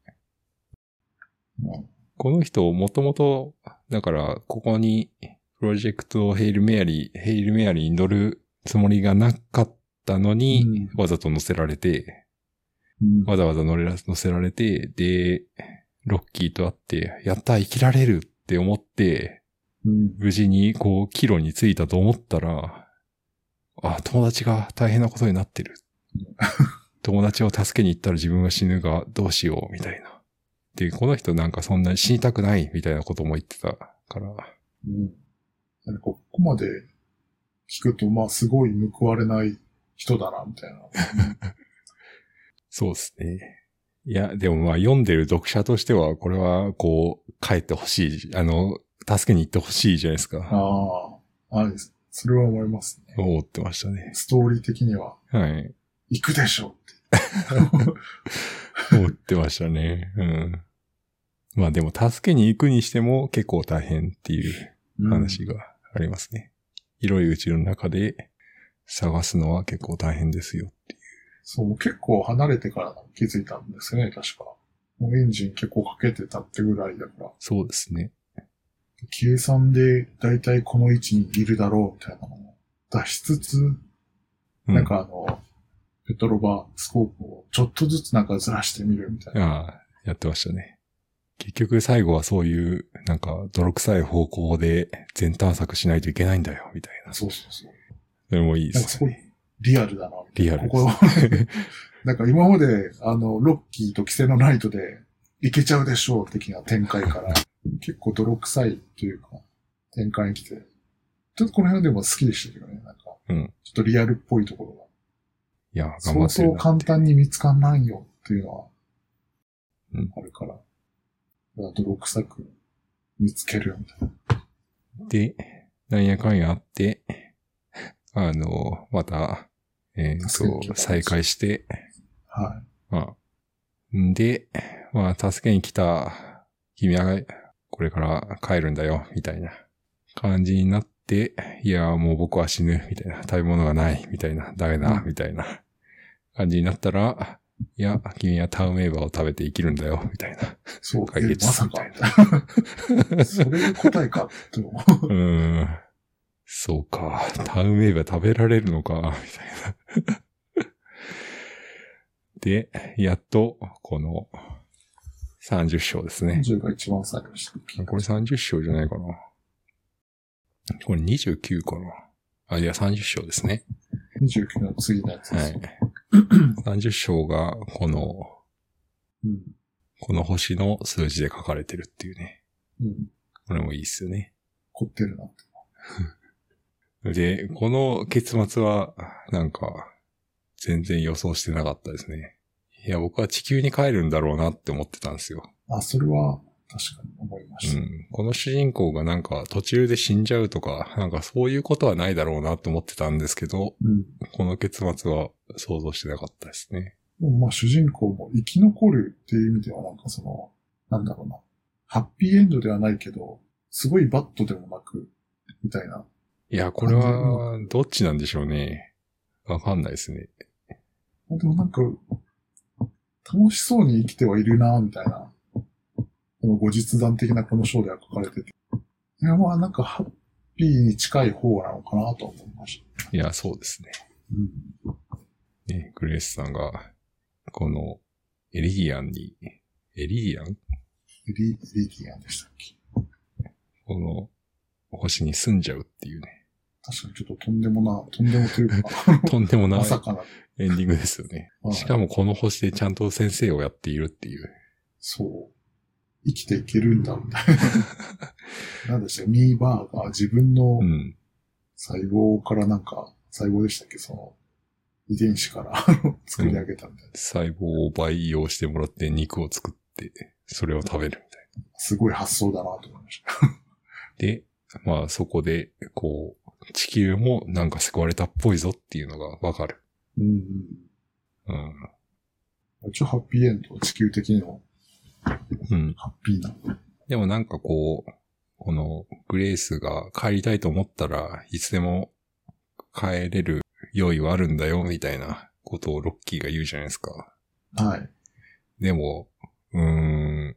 うんこの人、もともと、だから、ここに、プロジェクトヘイルメアリー、ヘイルメアリーに乗るつもりがなかったのに、うんわざと乗せられて、うんわざわざ乗れら乗せられて、で、ロッキーと会って、やった、生きられるって思って、うん無事にこう、帰路に着いたと思ったら、あ、友達が大変なことになってる。[LAUGHS] 友達を助けに行ったら自分が死ぬがどうしよう、みたいな。で、この人なんかそんなに死にたくない、みたいなことも言ってたから、うん。ここまで聞くと、まあ、すごい報われない人だな、みたいな。[LAUGHS] そうですね。いや、でもまあ読んでる読者としては、これはこう、帰ってほしい、あの、助けに行ってほしいじゃないですか。ああ、あです。それは思いますね。思ってましたね。ストーリー的には、はい。行くでしょって。[LAUGHS] 思ってましたね。うん。まあでも助けに行くにしても結構大変っていう話がありますね。広い宇宙の中で探すのは結構大変ですよっていう。そう、結構離れてから気づいたんですよね、確か。もうエンジン結構かけてたってぐらいだから。そうですね。計算でだいたいこの位置にいるだろうみたいなのを出しつつ、うんなんかあの、ペトロバスコープをちょっとずつなんかずらしてみるみたいな。ああ、やってましたね。結局最後はそういう、なんか泥臭い方向で全探索しないといけないんだよ、みたいな。そうそうそう。それもいいでなんかすごいすね。リアルだな。リアルここ、[LAUGHS] なんか今まで、あの、ロッキーとキセノナイトでいけちゃうでしょう的な展開から、結構泥臭いというか、展開に来て、ちょっとこの辺でも好きでしたけどね、なんか、うん。ちょっとリアルっぽいところが。いや、頑張そうそうってるなって。簡単に見つかんないよっていうのはうん、あるから、だから泥臭く見つけるみたいな。で、なんやかんやあって、あの、また、えっ、と、助けに来た再開して、はまあ、んで、まあ、助けに来た、君は、これから帰るんだよ、みたいな感じになって、いや、もう僕は死ぬ、みたいな、食べ物がない、みたいな、ダメだ、うんみたいな感じになったら、いや、君はタウンエーバーを食べて生きるんだよ、みたいな。い。そう、解決えまさか、みみたいな。[LAUGHS] それが答えかって思う。ん。そうか。タウンウェイバー食べられるのか、みたいな。で、やっと、この、30章ですね。10が一番最後でした。これ30章じゃないかな。これ29かな。あ、いや、30章ですね。29の次のやつではすい。。30章が、この、うん。この星の数字で書かれてるっていうね。うん。これもいいっすよね。凝ってるなって。で、この結末は、なんか、全然予想してなかったですね。いや、僕は地球に帰るんだろうなって思ってたんですよ。あ、それは確かに思いました。うん。この主人公がなんか途中で死んじゃうとか、なんかそういうことはないだろうなって思ってたんですけど、うん。この結末は想像してなかったですね。でもまあ主人公も生き残るっていう意味ではなんかその、なんだろうな。ハッピーエンドではないけど、すごいバットでもなく、みたいな。いや、これは、どっちなんでしょうね。わかんないですね。でもなんか、楽しそうに生きてはいるな、みたいな。この後日談的なこの章では書かれてて。いや、まあなんかハッピーに近い方なのかなと思いました。いや、そうですね。うん。ね、グレースさんが、この、エリディアンに、エリディアン？エリ、エリディアンでしたっけ？この、星に住んじゃうっていうね。確かにちょっととんでもな、とんでもというか、[LAUGHS] とんでもないまさかな。エンディングですよね。はいしかもこの星でちゃんと先生をやっているっていう。そう。生きていけるんだ、みたいな。[LAUGHS] なんでしたミーバーが自分のうん。細胞からなんか、細胞でしたっけ？その、遺伝子から作り上げたみたいな。細胞を培養してもらって肉を作って、それを食べるみたいな。すごい発想だなと思いました。で、まあそこで、こう、地球もなんか救われたっぽいぞっていうのがわかる。うんうん。うん。一応ハッピーエンド、地球的にもうん。ハッピーな。でもなんかこう、このグレースが帰りたいと思ったらいつでも帰れる用意はあるんだよみたいなことをロッキーが言うじゃないですか。はい。でも、うーん、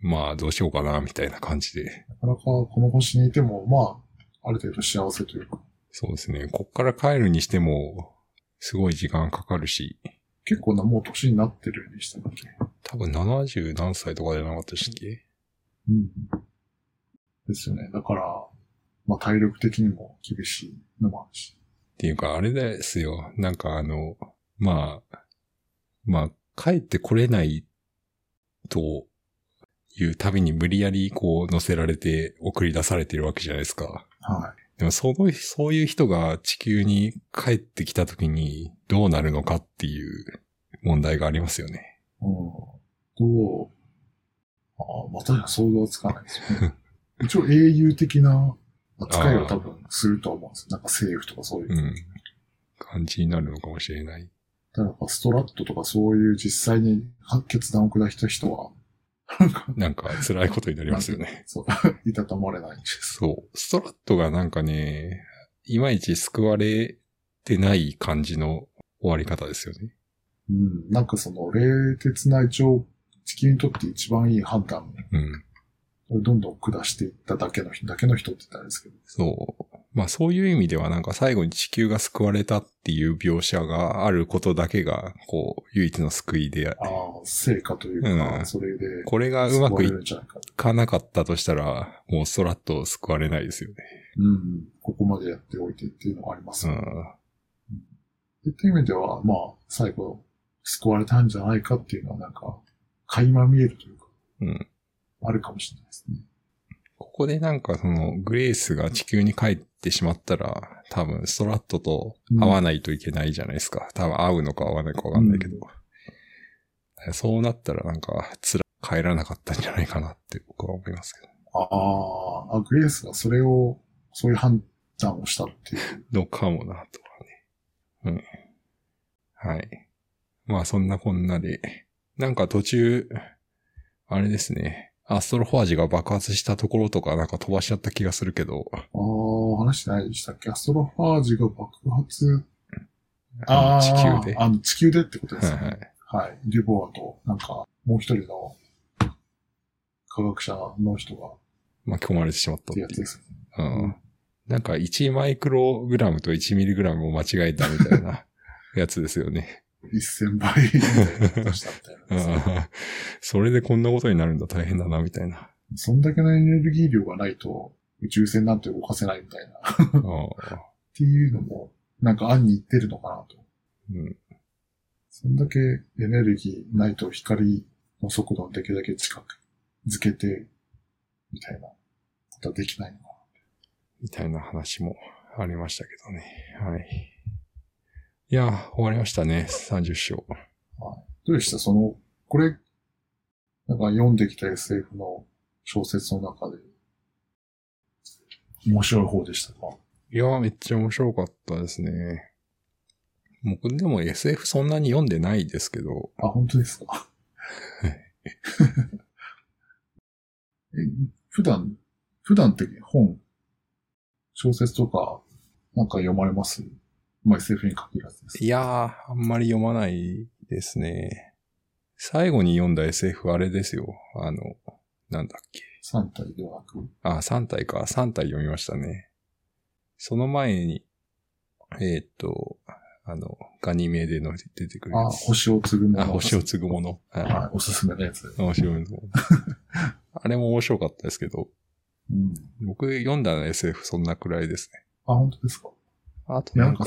まあどうしようかなみたいな感じで。なかなかこの星にいても、まあ、ある程度幸せというか、そうですね。こっから帰るにしても、すごい時間かかるし、結構なもう年になってるんでしたっけ？多分70何歳とかじゃなかったでしたっけうん。ですよね。だから、まあ体力的にも厳しいのもあるし。っていうか、あれですよ。なんかあの、まあ、まあ、帰ってこれないというたびに無理やりこう乗せられて送り出されてるわけじゃないですか。はでもその、そういう人が地球に帰ってきた時にどうなるのかっていう問題がありますよね。うん。どう、ああ、また想像つかないですよね。[LAUGHS] 一応英雄的な扱いは多分すると思うんですよ。なんか政府とかそういう。うん。感じになるのかもしれない。ただやっぱストラットとかそういう実際に決断を下した人は、[LAUGHS] なんか、辛いことになりますよね。[LAUGHS] そう、[LAUGHS] いたたまれない。そう。ストラットがなんかね、いまいち救われてない感じの終わり方ですよね。うん。なんかその、冷徹な一応、地球にとって一番いい判断うん。をどんどん下していっただけの人、だけの人って言ったらあれですけど。そう。まあそういう意味ではなんか最後に地球が救われたっていう描写があることだけが、こう、唯一の救いで、ああ、成果というか、うんそれで、これがうまくいか。かなかったとしたら、もうストラットを救われないですよね。うん。ここまでやっておいてっていうのがありますうよね。ん。でっていう意味では、まあ、最後、救われたんじゃないかっていうのはなんか、垣間見えるというか、うん。あるかもしれないですね。ここでなんかその、グレースが地球に帰ってしまったら、多分ストラットと会わないといけないじゃないですか。多分会うのか会わないかわかんないけど。そうなったらなんか、つら、帰らなかったんじゃないかなって僕は思いますけど。あーあ、グレースがそれを、そういう判断をしたっていう。のかもな、とかね。うん。はい。まあそんなこんなで、なんか途中、あれですね。アストロファージが爆発したところとかなんか飛ばしちゃった気がするけど、ああ、話してないでしたっけ？アストロファージが爆発？あのあ地球で。あの、地球でってことですね。はいはい。はい。デュボアと、なんか、もう一人の科学者の人が、巻き込まれてしまったってやつで。す。うん。なんか1マイクログラムと1ミリグラムを間違えたみたいなやつですよね。1000倍みたいなことしたみた [LAUGHS] それでこんなことになるんだ大変だな、みたいな。そんだけのエネルギー量がないと、宇宙船なんて動かせないみたいな。っていうのも、なんか案に言ってるのかなと。うんそんだけエネルギーないと光の速度をできるだけ近くづけて、みたいなことはできないのかみたいな話もありましたけどね。はい。いや、終わりましたね。30章。な。はい。どうでした？その、これ、なんか読んできた SF の小説の中で、面白い方でしたか？いや、めっちゃ面白かったですね。僕でも SF そんなに読んでないですけど、あ、本当ですか？[LAUGHS] え、普段、普段って本、小説とか、なんか読まれます？まあ SF に限らずです。いやー、あんまり読まないですね。最後に読んだ SF あれですよ。あの、なんだっけ。3体ではなく。あ、3体か。3体読みましたね。その前に、えーっと、あの、ガニメデの出てくるあ、やつ。星を継ぐもの。あ、星を継ぐもの。はい。はい、おすすめのやつ。面白いの。[LAUGHS] あれも面白かったですけど、うん。僕読んだの SF そんなくらいですね。あ、本当ですかあとなんか、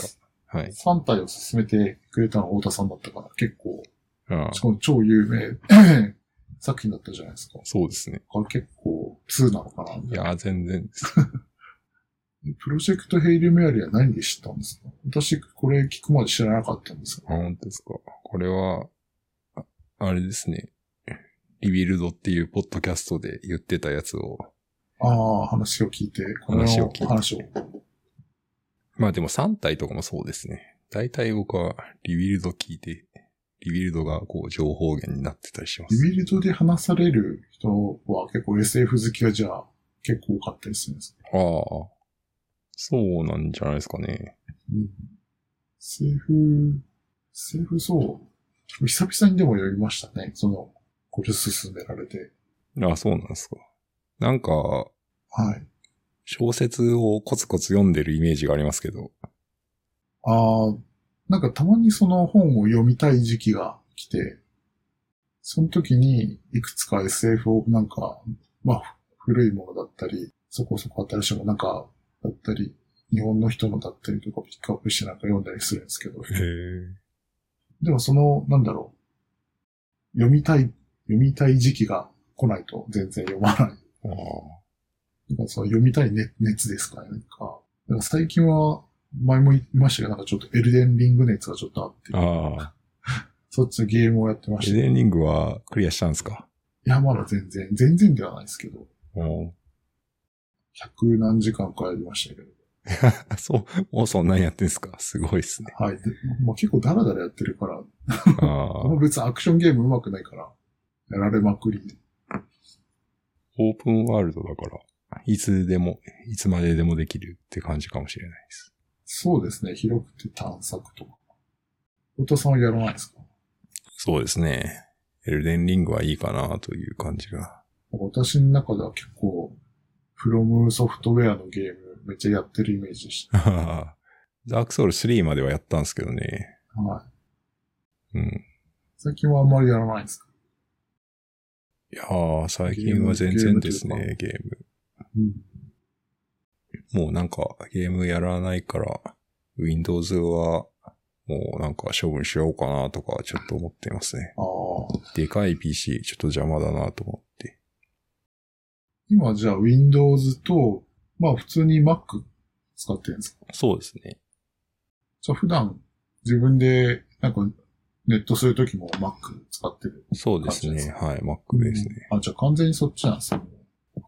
はい。3体を進めてくれたのは太田さんだったから、結構、あしかも超有名作品だったじゃないですか。そうですね。あれ結構、2なのかないや、全然です。[LAUGHS] プロジェクトヘイルメアリーは何で知ったんですか？私、これ聞くまで知らなかったんですあ、本当ですか。これは、ああれですね。 Rebuild っていうポッドキャストで言ってたやつを、ああ、話を聞いて、この話を聞いて話を。まあでも三体とかもそうですね。大体僕は Rebuild 聞いて、 Rebuild がこう情報源になってたりします。 Rebuild で話される人は結構 SF 好きがじゃあ結構多かったりするんですかああ。そうなんじゃないですかね。うん。SF、SF そう。久々にでも読みましたね。その、これ進められて。あそうなんですか。なんか、はい。小説をコツコツ読んでるイメージがありますけど。ああ、なんかたまにその本を読みたい時期が来て、その時にいくつか SF をなんか、まあ古いものだったり、そこそこ新しいものなんかだったり、日本の人のだったりとかピックアップしてなんか読んだりするんですけど、へえ。でもその、なんだろう、読みたい、読みたい時期が来ないと全然読まない。ああ。なんかその読みたい熱熱ですかね。なんか、最近は、前も言いましたけど、なんかちょっとエルデンリング熱がちょっとあって、ああ。そっちのゲームをやってました。いエデンリングはクリアしたんですか？や、まだ全然、全然ではないですけど、うん。百何時間かやりましたけど。[LAUGHS] そう、もうそんなんやってんすか？すごいっすね。はい。でまあ、結構ダラダラやってるから、あもう [LAUGHS] 別にアクションゲーム上手くないから、やられまくり。オープンワールドだから、いつでも、いつまででもできるって感じかもしれないです。そうですね。広くて探索とか。お父さんはやらないですか？そうですね。エルデンリングはいいかなという感じが。私の中では結構、フロムソフトウェアのゲームめっちゃやってるイメージでし [LAUGHS] ダークソウル3まではやったんですけどね。た。はい。うん。最近はあんまりやらないんですか？いやー、最近は全然ですね、ゲーム。うん。もうなんかゲームやらないから、Windows はもうなんか処分しようかなとかちょっと思っていますね。ああ。でかい PC ちょっと邪魔だなと思って。今じゃあ Windows と、まあ普通に Mac 使ってるんですか？そうですね。じゃあ普段自分でなんかネットするときも Mac 使ってる。そうですね。はい、Mac ですね。あ、じゃあ完全にそっちなんですよ。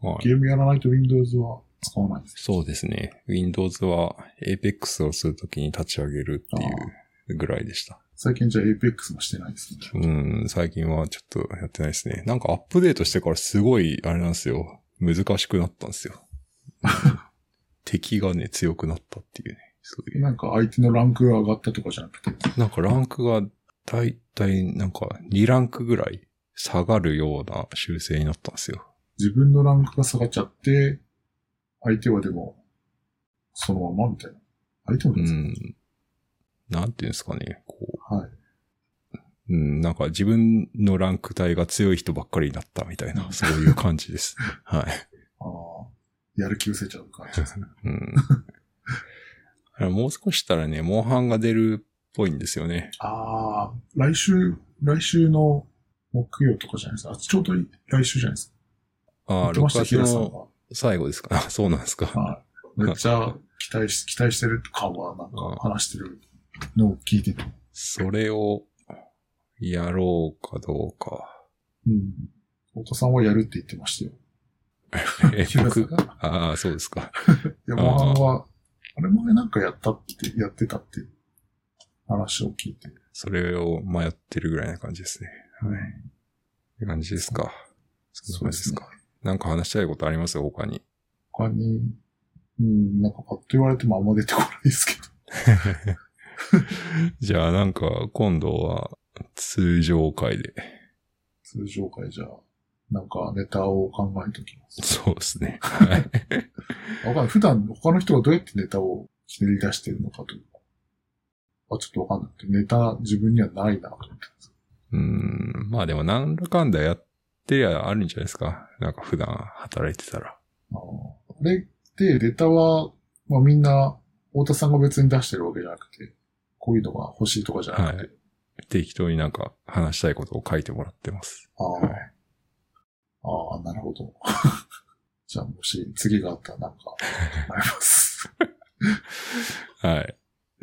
はい。ゲームやらないと Windows は使わないんですそうですね。Windows は Apex をするときに立ち上げるっていうぐらいでした。最近じゃあ Apex もしてないですね。うん、最近はちょっとやってないですね。なんかアップデートしてからすごい、あれなんですよ。難しくなったんですよ。[LAUGHS] 敵がね、強くなったっていうね。そういう。なんか相手のランクが上がったとかじゃなくて、なんかランクがだいたいなんか2ランクぐらい下がるような修正になったんですよ。自分のランクが下がっちゃって、相手はでも、そのままみたいな。相手もうですか、ん。なんていうんですかね。こはい。う、うん、なんか自分のランク帯が強い人ばっかりになったみたいな、そういう感じです。[LAUGHS] はい。ああ、やる気失せちゃう感じですね。うん。[LAUGHS] もう少ししたらね、モンハンが出るっぽいんですよね。ああ、来週、来週の木曜とかじゃないですか。あちょうど来週じゃないですか。ああ、6言ってました、月の最後ですか？あそうなんですか。が。はい。めっちゃ期待し、期待してる感はなんか話してるのを聞いてて。それをやろうかどうか。うん。お父さんはやるって言ってましたよ。え、僕、が？ああ、そうですか。いや、モンハンは、あれ前なんかやったって、やってたって話を聞いて。それを迷ってるぐらいな感じですね。はい。って感じですか？そんな感じですか？なんか話したいことあります？他に。他に、うん、なんかパッと言われてもあんま出てこないですけど。[LAUGHS] じゃあなんか今度は通常回で。通常会じゃあ、なんかネタを考えておきます。そうですね。はい。わかんない。普段他の人がどうやってネタをひねり出してるのかというか。あ、ちょっとわかんなくて、ネタ自分にはないなと思ってます。うーん。まあでもなんだかんだやってりゃあるんじゃないですか？なんか普段働いてたら。あれって、ネタは、まあみんな、太田さんが別に出してるわけじゃなくて、こういうのが欲しいとかじゃなくて、はい適当になんか話したいことを書いてもらってます。ああ、はいああ、なるほど。[LAUGHS] じゃあもし次があったらなんか、なります。[LAUGHS] はい。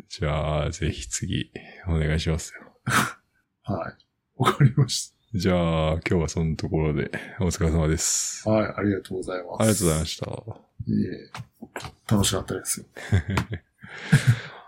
じゃあ、ぜひ次、お願いしますよ。はい。わかりましじゃあ、今日はそのところで、お疲れ様です。た。はい、ありがとうございます。ありがとうございまし。た。いえ、楽しかったですよ。[LAUGHS]